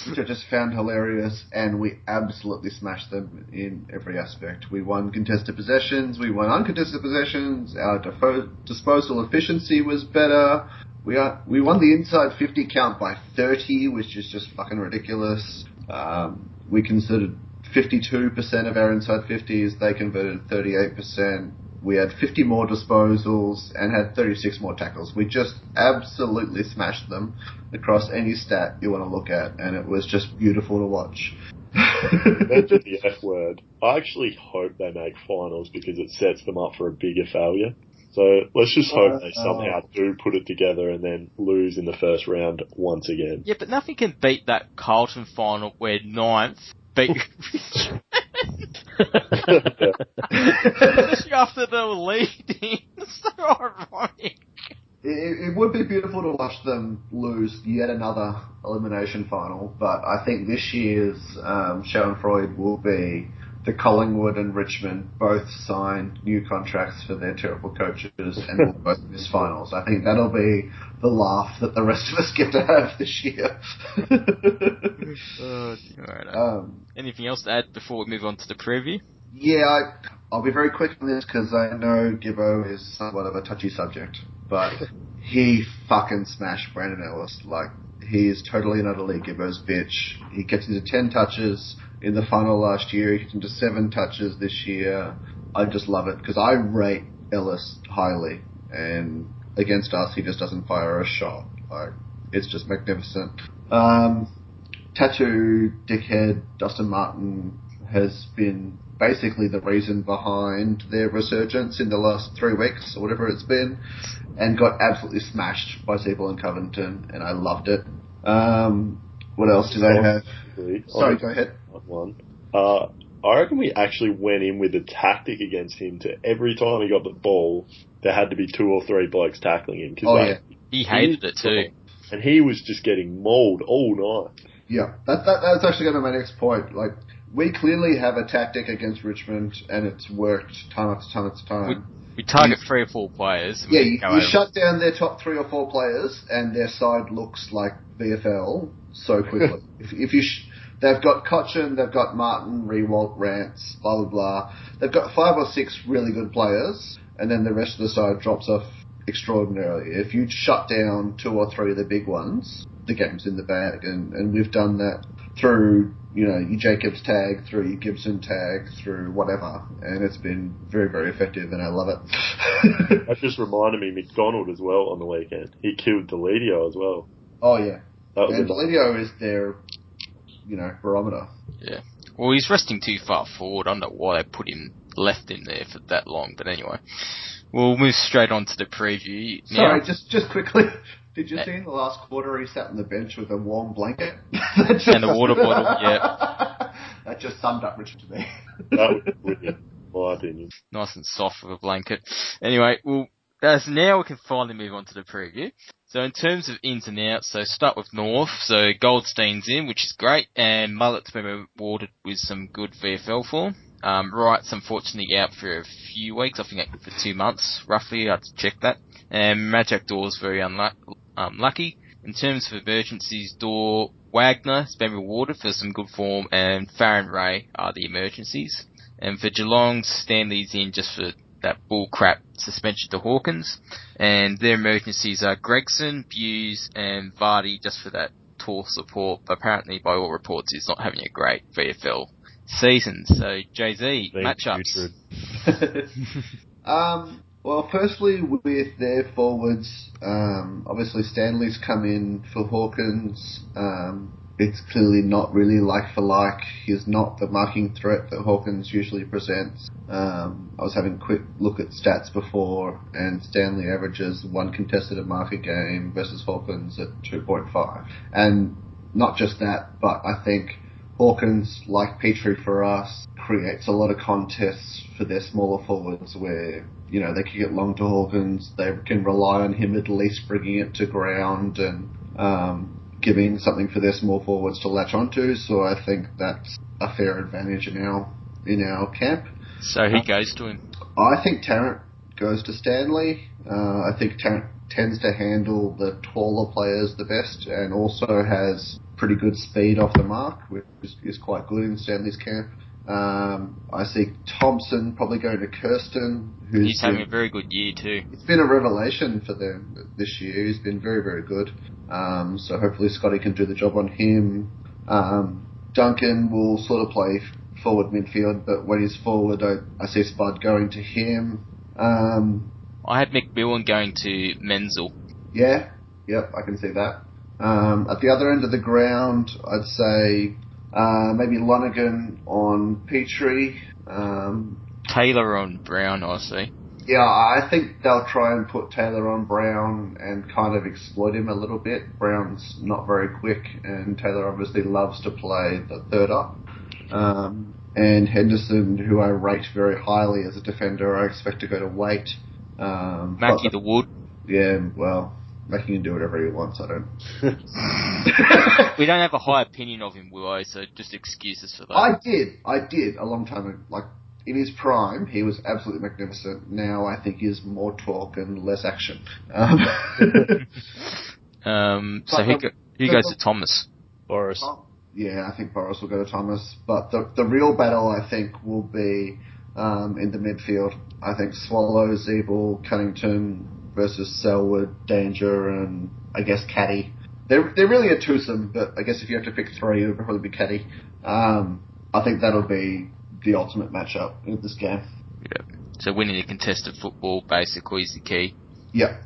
which I just found hilarious. And we absolutely smashed them in every aspect. We won contested possessions, we won uncontested possessions. Our defo- disposal efficiency was better. We are, we won the inside 50 count by 30, which is just fucking ridiculous. Um, we considered 52% of our inside 50s. They converted 38%. We had 50 more disposals and had 36 more tackles. We just absolutely smashed them across any stat you want to look at, and it was just beautiful to watch. Mention the F word. I actually hope they make finals because it sets them up for a bigger failure. So let's just hope they somehow do put it together and then lose in the first round once again. Yeah, but nothing can beat that Carlton final where ninth beat Especially after they were leading. so ironic. It, it would be beautiful to watch them lose yet another elimination final, but I think this year's um, Freud will be the Collingwood and Richmond both signed new contracts for their terrible coaches and will both miss finals. I think that'll be the laugh that the rest of us get to have this year. Alright, uh, um, anything else to add before we move on to the preview? yeah, I, I'll be very quick on this because I know Gibbo is somewhat of a touchy subject, but he fucking smashed Brandon Ellis. Like, he is totally and utterly Gibbo's bitch. He gets into 10 touches in the final last year. He into 7 touches this year. I just love it because I rate Ellis highly and against us he just doesn't fire a shot. Like, it's just magnificent. Um, tattoo dickhead Dustin Martin has been basically the reason behind their resurgence in the last three weeks or whatever it's been, and got absolutely smashed by Ziebell and Cunnington, and I loved it. Um, What else do they have? Sorry, go ahead. One. Uh, I reckon we actually went in with a tactic against him to every time he got the ball, there had to be two or three blokes tackling him. Cause Oh, like, yeah. He hated it too. And he was just getting mauled all night. Yeah, that, that that's actually going to be my next point. Like, we clearly have a tactic against Richmond, and it's worked time after time after time. We target three or four players. yeah, you, you shut down their top three or four players, and their side looks like VFL so quickly. if, if you, sh- they've got Cotchin, they've got Martin, Riewoldt, Rance, blah blah blah. They've got five or six really good players, and then the rest of the side drops off extraordinarily. If you shut down two or three of the big ones, the game's in the bag, and, and we've done that through you know your Jacobs tag, through your Gibson tag, through whatever, and it's been very very effective, and I love it. That just reminded me McDonald as well on the weekend. He killed Deledio as well. oh yeah, and a, Deledio is their you know barometer. Yeah. Well, he's resting too far forward. I don't know why they put him left him there for that long, but anyway. We'll move straight on to the preview. now. Sorry, just just quickly. Did you Uh, see in the last quarter he sat on the bench with a warm blanket And a water bottle, yeah. that just summed up Richard to me. that was brilliant, my opinion. nice and soft with a blanket. Anyway, well, as now we can finally move on to the preview. So in terms of ins and outs, so start with North. So Goldstein's in, which is great, and Mullet's been rewarded with some good VFL form. Um, Wright's unfortunately out for a few weeks, I think for two months, roughly, I had to check that. And Majak Daw's very unlucky. Um. In terms of emergencies, Door Wagner has been rewarded for some good form, and Farren Ray are the emergencies. And for Geelong, Stanley's in just for that bull crap suspension to Hawkins. And their emergencies are Gregson, Buse, and Vardy just for that tall support. But apparently, by all reports, he's not having a great VFL season. So, Jay-Z, Being matchups. um, well, firstly, with their forwards, um, obviously Stanley's come in for Hawkins. Um, it's clearly not really like for like. He's not the marking threat that Hawkins usually presents. Um, I was having a quick look at stats before, and Stanley averages one contested a mark a game versus Hawkins at 2.5. And not just that, but I think Hawkins, like Petrie for us, creates a lot of contests for their smaller forwards where, you know, they can get long to Hawkins, they can rely on him at least bringing it to ground and um, giving something for their small forwards to latch onto. So I think that's a fair advantage in our in our camp. So who goes to him? I think Tarrant goes to Stanley. Uh, I think Tarrant tends to handle the taller players the best and also has pretty good speed off the mark, which is, is quite good in Stanley's camp. Um, I see Thompson probably going to Kersten, who's He's having been- a very good year too. it's been a revelation for them this year. He's been very, very good. Um, so hopefully Scotty can do the job on him. Um, Duncan will sort of play forward midfield, but when he's forward, I, I see Spud going to him. Um, I had McMillan going to Menzel. yeah, yep, I can see that. Um, at the other end of the ground, I'd say uh, maybe Lonergan on Petrie. Um, Taylor on Brown, I see. Yeah, I think they'll try and put Taylor on Brown and kind of exploit him a little bit. Brown's not very quick, and Taylor obviously loves to play the third up. Um, and Henderson, who I rate very highly as a defender, I expect to go to Waite. Um, Mackie the Wood. yeah, well, Mackie can do whatever he wants. I don't. We don't have a high opinion of him, Willow, so just excuses for that. I did, I did a long time ago. Like in his prime, he was absolutely magnificent. Now I think he's more talk and less action. Um, Um, so But who, go, who goes to Thomas? Boris. Yeah, I think Boris will go to Thomas. But the the real battle, I think, will be um, in the midfield. I think Swallow, Ziebell, Cunnington versus Selwood, Danger, and I guess Caddy. They're they're really a twosome, but I guess if you have to pick three, it would probably be Caddy. Um, I think that'll be the ultimate matchup in this game. Yeah. So winning a contested football basically is the key. Yeah,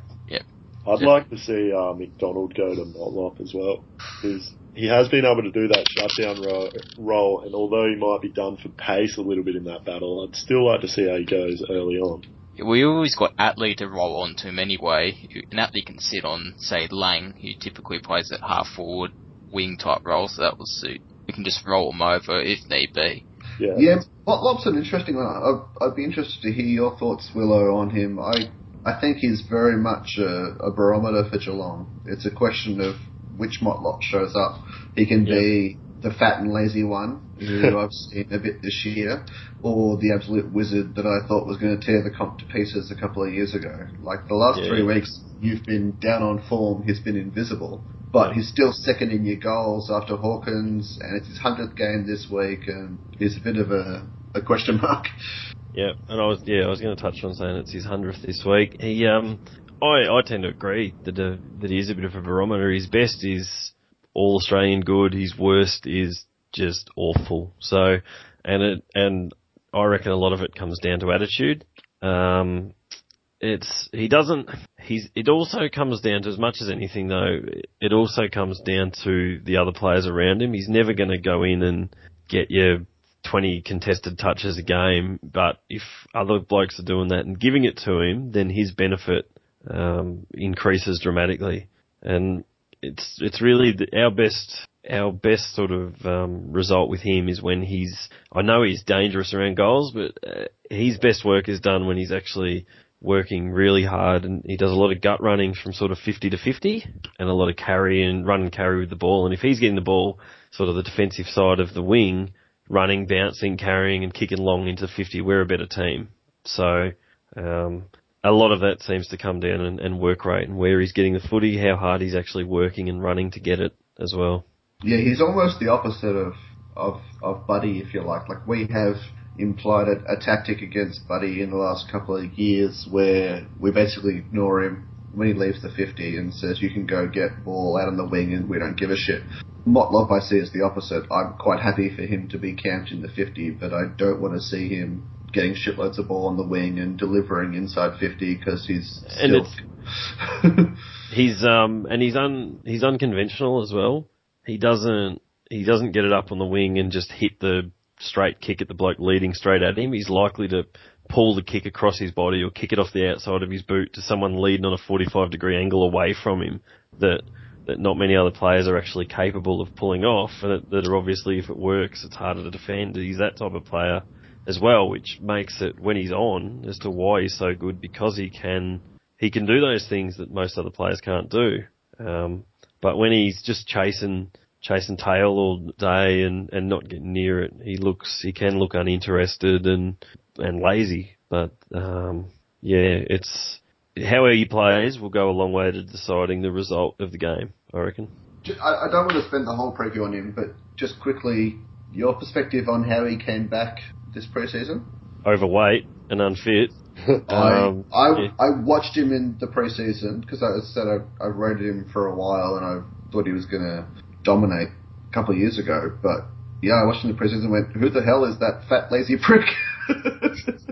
I'd Yeah. like to see uh, McDonald go to Motlop as well, because he has been able to do that shutdown ro- role, and although he might be done for pace a little bit in that battle, I'd still like to see how he goes early on. We always got Atley to roll onto him anyway. And Atley can sit on, say, Lang, who typically plays at half forward. wing type role, so that will suit. We can just roll him over if need be. Yeah. Yeah, Lop- Lop's an interesting one. I'd, I'd be interested to hear your thoughts, Willow, on him. I I think he's very much a, a barometer for Geelong. It's a question of which Motlop shows up. He can be the fat and lazy one, who I've seen a bit this year, or the absolute wizard that I thought was going to tear the comp to pieces a couple of years ago. Like the last Yeah. three weeks, you've been down on form. He's been invisible, but he's still second in your goals after Hawkins, and it's his hundredth game this week, and he's a bit of a, a question mark. Yeah, and I was yeah I was going to touch on saying it's his hundredth this week. He um I I tend to agree that uh, that he is a bit of a barometer. His best is all Australian good. His worst is just awful. So and it and I reckon a lot of it comes down to attitude. Um, it's he doesn't he's it also comes down to as much as anything though it also comes down to the other players around him he's never going to go in and get you 20 contested touches a game but if other blokes are doing that and giving it to him then his benefit um, increases dramatically and it's it's really the, our best our best sort of um, result with him is when he's I know he's dangerous around goals but uh, his best work is done when he's actually working really hard and he does a lot of gut running from sort of 50 to 50 and a lot of carry and run and carry with the ball. And if he's getting the ball sort of the defensive side of the wing running bouncing carrying and kicking long into 50 we're a better team. So um, a lot of that seems to come down and, and work rate and where he's getting the footy how hard he's actually working and running to get it as well Yeah, he's almost the opposite of of of Buddy, if you like. Like we have implied a, a tactic against Buddy in the last couple of years, where we basically ignore him when he leaves the fifty and says, "You can go get ball out on the wing, and we don't give a shit." Motlop, I see is the opposite. I'm quite happy for him to be camped in the fifty, but I don't want to see him getting shitloads of ball on the wing and delivering inside fifty because he's And still. He's um and he's un he's unconventional as well. He doesn't he doesn't get it up on the wing and just hit the straight kick at the bloke leading straight at him. He's likely to pull the kick across his body or kick it off the outside of his boot to someone leading on a 45 degree angle away from him that that not many other players are actually capable of pulling off and that, that are obviously if it works it's harder to defend. He's that type of player as well, which makes it when he's on as to why he's so good because he can he can do those things that most other players can't do. Um, but when he's just chasing chasing tail all day and, and not getting near it, he looks he can look uninterested and and lazy. But um, yeah, it's how he plays will go a long way to deciding the result of the game. I reckon. I, I don't want to spend the whole preview on him, but just quickly, your perspective on how he came back this preseason. Overweight and unfit. Um, I, yeah. I I watched him in the preseason because I said I, I rated him for a while and I thought he was going to dominate a couple of years ago. But yeah, I watched him in the preseason and went, who the hell is that fat lazy prick?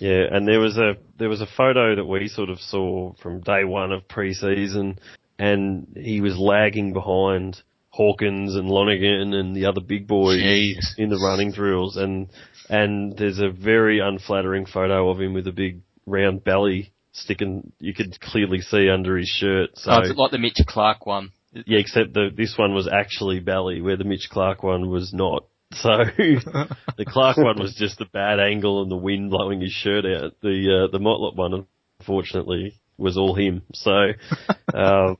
Yeah, and there was a there was a photo that we sort of saw from day one of pre-season, and he was lagging behind Hawkins and Lonergan and the other big boys Jeez. in the running drills, and and there's a very unflattering photo of him with a big round belly sticking. You could clearly see under his shirt. So Oh, it's like the Mitch Clark one. yeah, except the this one was actually belly, where the Mitch Clark one was not. So the Clark one was just a bad angle and the wind blowing his shirt out. The uh, the Motlop one, unfortunately, was all him. So um,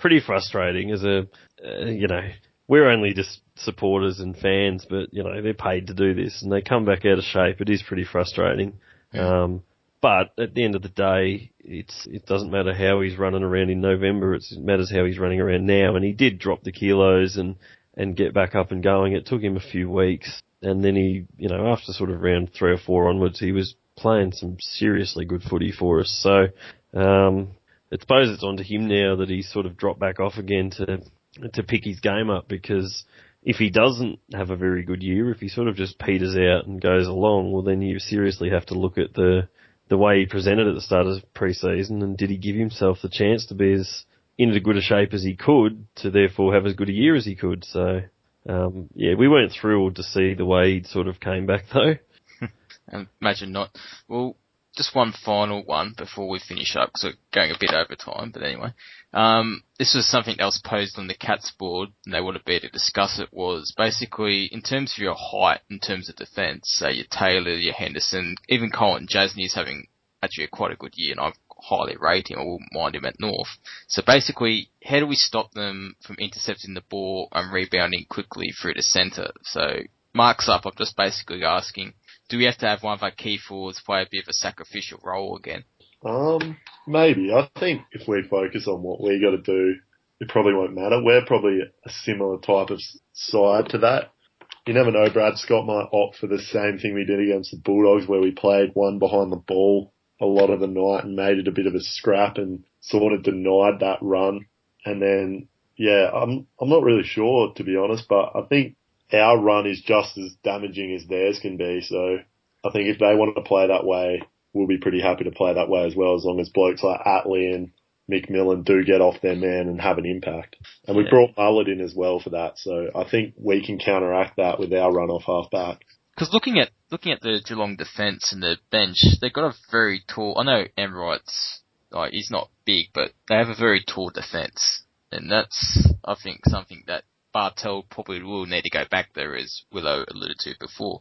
pretty frustrating as a uh, you know we're only just supporters and fans, but you know they're paid to do this and they come back out of shape. It is pretty frustrating. Um, but at the end of the day, it's it doesn't matter how he's running around in November. It's, it matters how he's running around now. And he did drop the kilos and and get back up and going. It took him a few weeks, and then he, you know, after sort of round three or four onwards, he was playing some seriously good footy for us. So um, I suppose it's on to him now that he's sort of dropped back off again to to pick his game up because if he doesn't have a very good year, if he sort of just peters out and goes along, well then you seriously have to look at the the way he presented at the start of pre-season and did he give himself the chance to be as in as good a shape as he could to therefore have as good a year as he could. So um, yeah, we weren't thrilled to see the way he sort of came back though. Imagine not. Well, just one final one before we finish up, because we're going a bit over time. But anyway, um, this was something else posed on the Cats board, and they wanted me to discuss it. Was basically in terms of your height, in terms of defence, say your Taylor, your Henderson, even Kolodjashnij is having actually quite a good year, and I highly rate him. I wouldn't mind him at North. So basically, how do we stop them from intercepting the ball and rebounding quickly through the centre? So marks up. I'm just basically asking do we have to have one of our key forwards play a bit of a sacrificial role again? Um, maybe. I think if we focus on what we got to do, it probably won't matter. We're probably a similar type of side to that. You never know. Brad Scott might opt for the same thing we did against the Bulldogs, where we played one behind the ball a lot of the night and made it a bit of a scrap and sort of denied that run. And then, yeah, I'm I'm not really sure to be honest, but I think our run is just as damaging as theirs can be. So I think if they want to play that way, we'll be pretty happy to play that way as well, as long as blokes like Atley and McMillan do get off their man and have an impact. And we Yeah. brought Mullett in as well for that, so I think we can counteract that with our run off half back. Because looking at looking at the Geelong defence and the bench, they've got a very tall. I know Enright's like he's not big, but they have a very tall defence, and that's I think something that Bartel probably will need to go back there, as Willo alluded to before.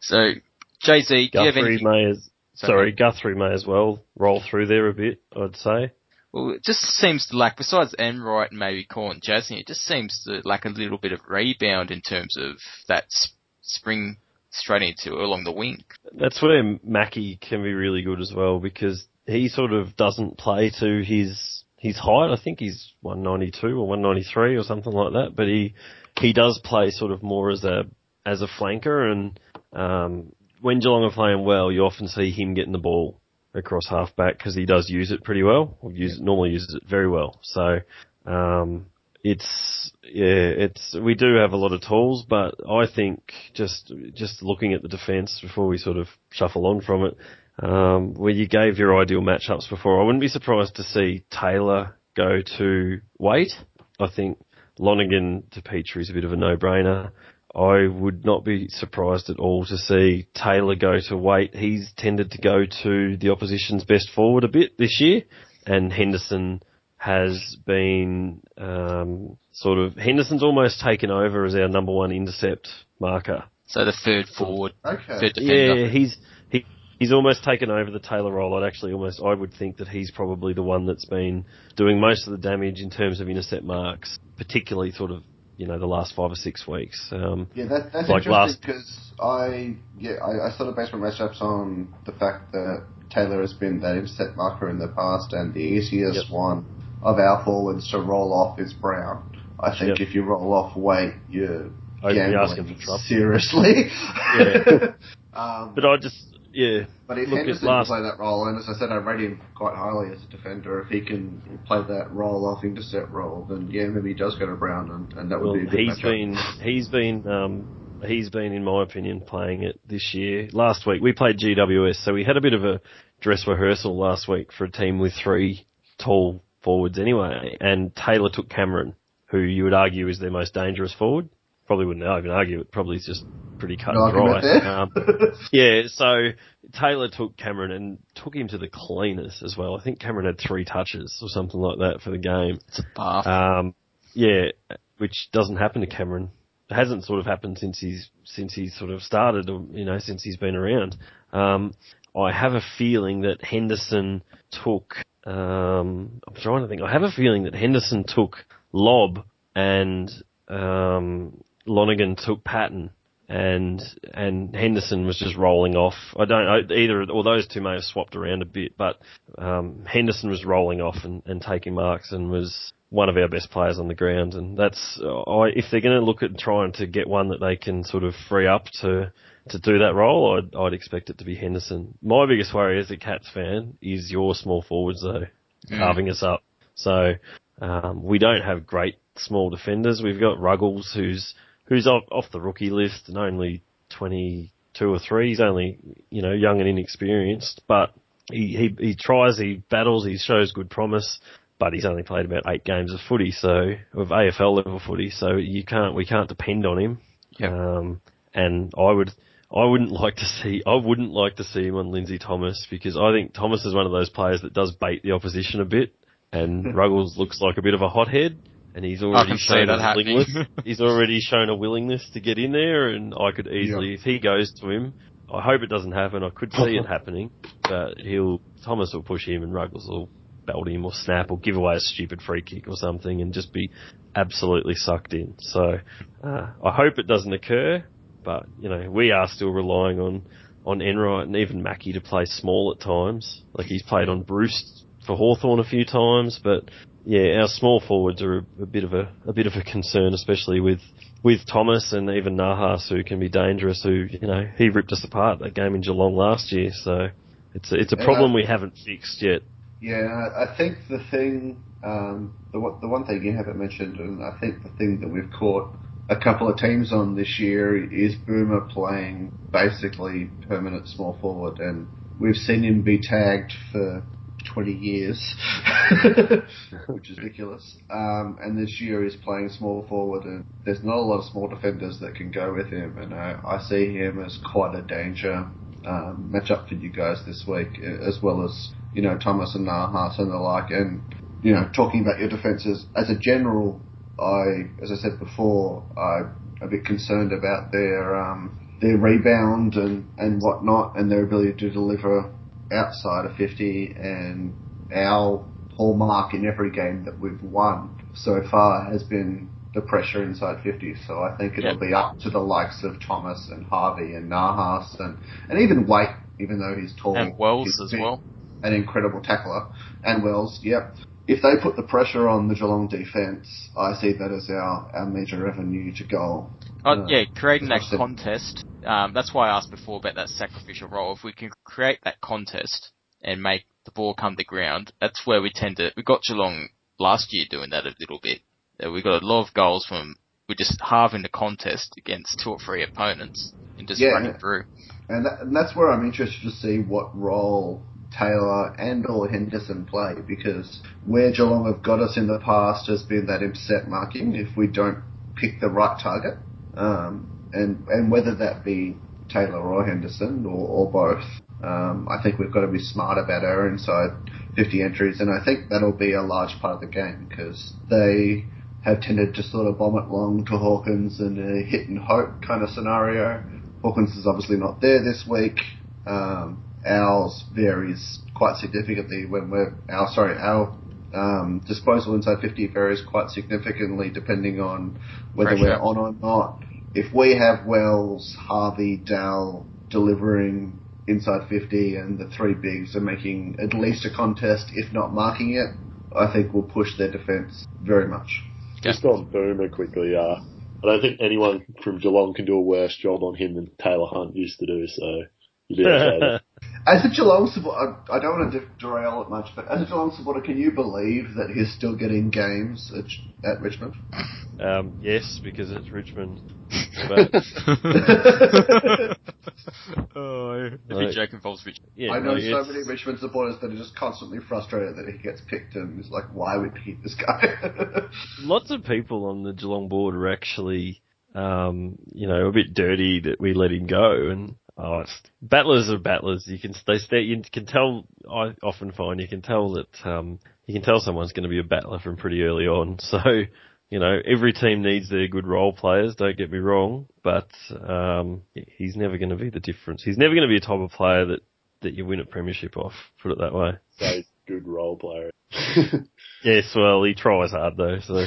So, Jay Z, do you have anything? may as sorry, Guthrie may as well roll through there a bit. I'd say. Well, it just seems to lack, besides Enright and maybe Kolodjashnij, it just seems to lack a little bit of rebound in terms of that s- spring straight into along the wing. That's where Mackie can be really good as well because he sort of doesn't play to his his height. I think he's 192 or 193 or something like that. But he he does play sort of more as a as a flanker, and um, when Geelong are playing well, you often see him getting the ball across half back because he does use it pretty well. Or use normally uses it very well. So. Um, it's yeah, it's we do have a lot of tools, but I think just just looking at the defence before we sort of shuffle on from it, um, where you gave your ideal matchups before, I wouldn't be surprised to see Taylor go to Waite. I think Lonergan to Petrie is a bit of a no-brainer. I would not be surprised at all to see Taylor go to Waite. He's tended to go to the opposition's best forward a bit this year, and Henderson has been um, sort of Henderson's almost taken over as our number one intercept marker. So the third forward, Okay. third defender. Yeah, he's he, he's almost taken over the Taylor role. I'd actually almost I would think that he's probably the one that's been doing most of the damage in terms of intercept marks, particularly sort of you know the last five or six weeks. Um, Yeah, that, that's Like interesting because I yeah I, I sort of based my matchups on the fact that Taylor has been that intercept marker in the past, and the easiest Yep. one of our forwards to roll off is Brown. I think Yep. if you roll off Waite, you're I'd gambling asking for trouble. seriously. Yeah. um, but I just yeah but if Henderson last- can play that role, and as I said, I rate him quite highly as a defender. If he can play that role off intercept role, then yeah, maybe he does go to Brown, and, and that would Well, be a good he's matchup. been he's been um, he's been in my opinion playing it this year. Last week we played GWS, so we had a bit of a dress rehearsal last week for a team with three tall forwards anyway, and Taylor took Cameron, who you would argue is their most dangerous forward. Probably wouldn't even argue it. Probably is just pretty cut No and dry. Um, yeah, so Taylor took Cameron and took him to the cleaners as well. I think Cameron had three touches or something like that for the game. It's a bath. Um, yeah, which doesn't happen to Cameron. It hasn't sort of happened since he's since he's sort of started, you know, since he's been around. Um, I have a feeling that Henderson took. Um, I'm trying to think. I have a feeling that Henderson took Lobb and um, Lonergan took Patton. And and Henderson was just rolling off. I don't I, either, or those two may have swapped around a bit, but um, Henderson was rolling off and, and taking marks and was one of our best players on the ground. And that's I, if they're going to look at trying to get one that they can sort of free up to to do that role, I'd, I'd expect it to be Henderson. My biggest worry as a Cats fan is your small forwards though, carving us up. So um, we don't have great small defenders. We've got Ruggles, who's who's off, off the rookie list and only 22 or 3. He's only, you know, young and inexperienced, but he, he, he tries, he battles, he shows good promise, but he's only played about eight games of footy, so, of AFL level footy, so you can't, we can't depend on him. Yep. Um, and I would, I wouldn't like to see I wouldn't like to see him on Lindsay Thomas because I think Thomas is one of those players that does bait the opposition a bit, and Ruggles looks like a bit of a hothead, and he's already shown that a happening. willingness. he's already shown a willingness to get in there, and I could easily, if he goes to him, I hope it doesn't happen. I could see it happening, but he'll Thomas will push him, and Ruggles will belt him or snap or give away a stupid free kick or something, and just be absolutely sucked in. So uh, I hope it doesn't occur, but you know we are still relying on on Enright and even Mackie to play small at times. Like he's played on Bruce for Hawthorn a few times, but yeah, our small forwards are a, a bit of a a bit of a concern, especially with with Thomas and even Nahas, who can be dangerous. Who you know he ripped us apart that game in Geelong last year, so it's a, it's a problem we haven't fixed yet. Yeah, I I think the thing, um, the the one thing you haven't mentioned, and I think the thing that we've caught a couple of teams on this year is Boomer playing basically permanent small forward, and we've seen him be tagged for 20 years, which is ridiculous. Um, and this year he's playing small forward, and there's not a lot of small defenders that can go with him, and I, I see him as quite a danger um, matchup for you guys this week, as well as you know Thomas and Nahas and the like. And you know, talking about your defences as a general, I, as I said before, I'm a bit concerned about their um, their rebound and and whatnot, and their ability to deliver outside of 50. And our hallmark in every game that we've won so far has been the pressure inside 50. So I think it'll Yep. be up to the likes of Thomas and Harvey and Nahas and, and even Waite, even though he's tall. And Wells as well. An incredible tackler. And Wells, yep. If they put the pressure on the Geelong defence, I see that as our, our major avenue to goal. Oh, Uh, yeah, creating that contest. Um, that's why I asked before about that sacrificial role. If we can create that contest and make the ball come to ground, that's where we tend to. We got Geelong last year doing that a little bit. Uh, we got a lot of goals from we're just halving the contest against two or three opponents and just Yeah. running through. And, that, and that's where I'm interested to see what role Taylor and or Henderson play because where Geelong have got us in the past has been that set marking if we don't pick the right target. Um, and, and whether that be Taylor or Henderson or, or both. Um, I think we've got to be smart about our inside 50 entries, and I think that'll be a large part of the game because they have tended to sort of bomb it long to Hawkins in a hit and hope kind of scenario. Hawkins is obviously not there this week. Um, ours varies quite significantly when we're our sorry our um, disposal inside 50 varies quite significantly depending on whether Pressure. we're on or not. If we have Wells, Harvey, Dal delivering inside 50 and the three bigs are making at least a contest, if not marking it, I think we'll push their defence very much. Just on Boomer quickly, uh, I don't think anyone from Geelong can do a worse job on him than Taylor Hunt used to do, so you'll be okay there. As a Geelong supporter, I I don't want to derail it much, but as a Geelong supporter, can you believe that he's still getting games at, at Richmond? Um, yes, because it's Richmond. But oh, the Right. big joke involves Richmond. yeah, I know no, so it's- many Richmond supporters that are just constantly frustrated that he gets picked and is like, why are we picking this guy? lots of people on the Geelong board are actually, um, you know, a bit dirty that we let him go. And oh, it's, battlers are battlers. You can they stay, you can tell. I often find you can tell that um, you can tell someone's going to be a battler from pretty early on. So. You know, every team needs their good role players, don't get me wrong, but um, he's never going to be the difference. He's never going to be a type of player that, that you win a premiership off, put it that way. So he's a good role player. Yes, well, he tries hard though, so.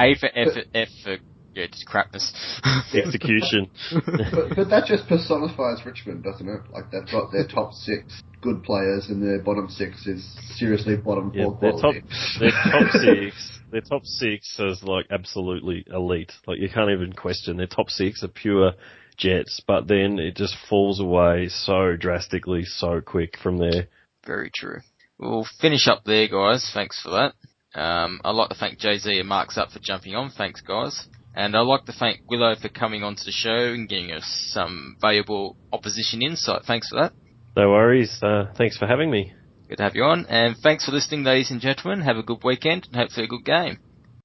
A for effort, F for yeah, just crapness. execution. but, but that just personifies Richmond, doesn't it? Like they've got their top six good players and their bottom six is seriously bottom Yeah, four their top, quality. their top six, their top six is like absolutely elite. Like you can't even question their top six are pure jets, but then it just falls away so drastically, so quick from there. Very true. We'll finish up there, guys. Thanks for that. Um, I'd like to thank Jay Z and Marksup for jumping on. Thanks, guys. And I'd like to thank Willo for coming onto the show and giving us some valuable opposition insight. Thanks for that. No worries. Uh, thanks for having me. Good to have you on. And thanks for listening, ladies and gentlemen. Have a good weekend and hopefully a good game.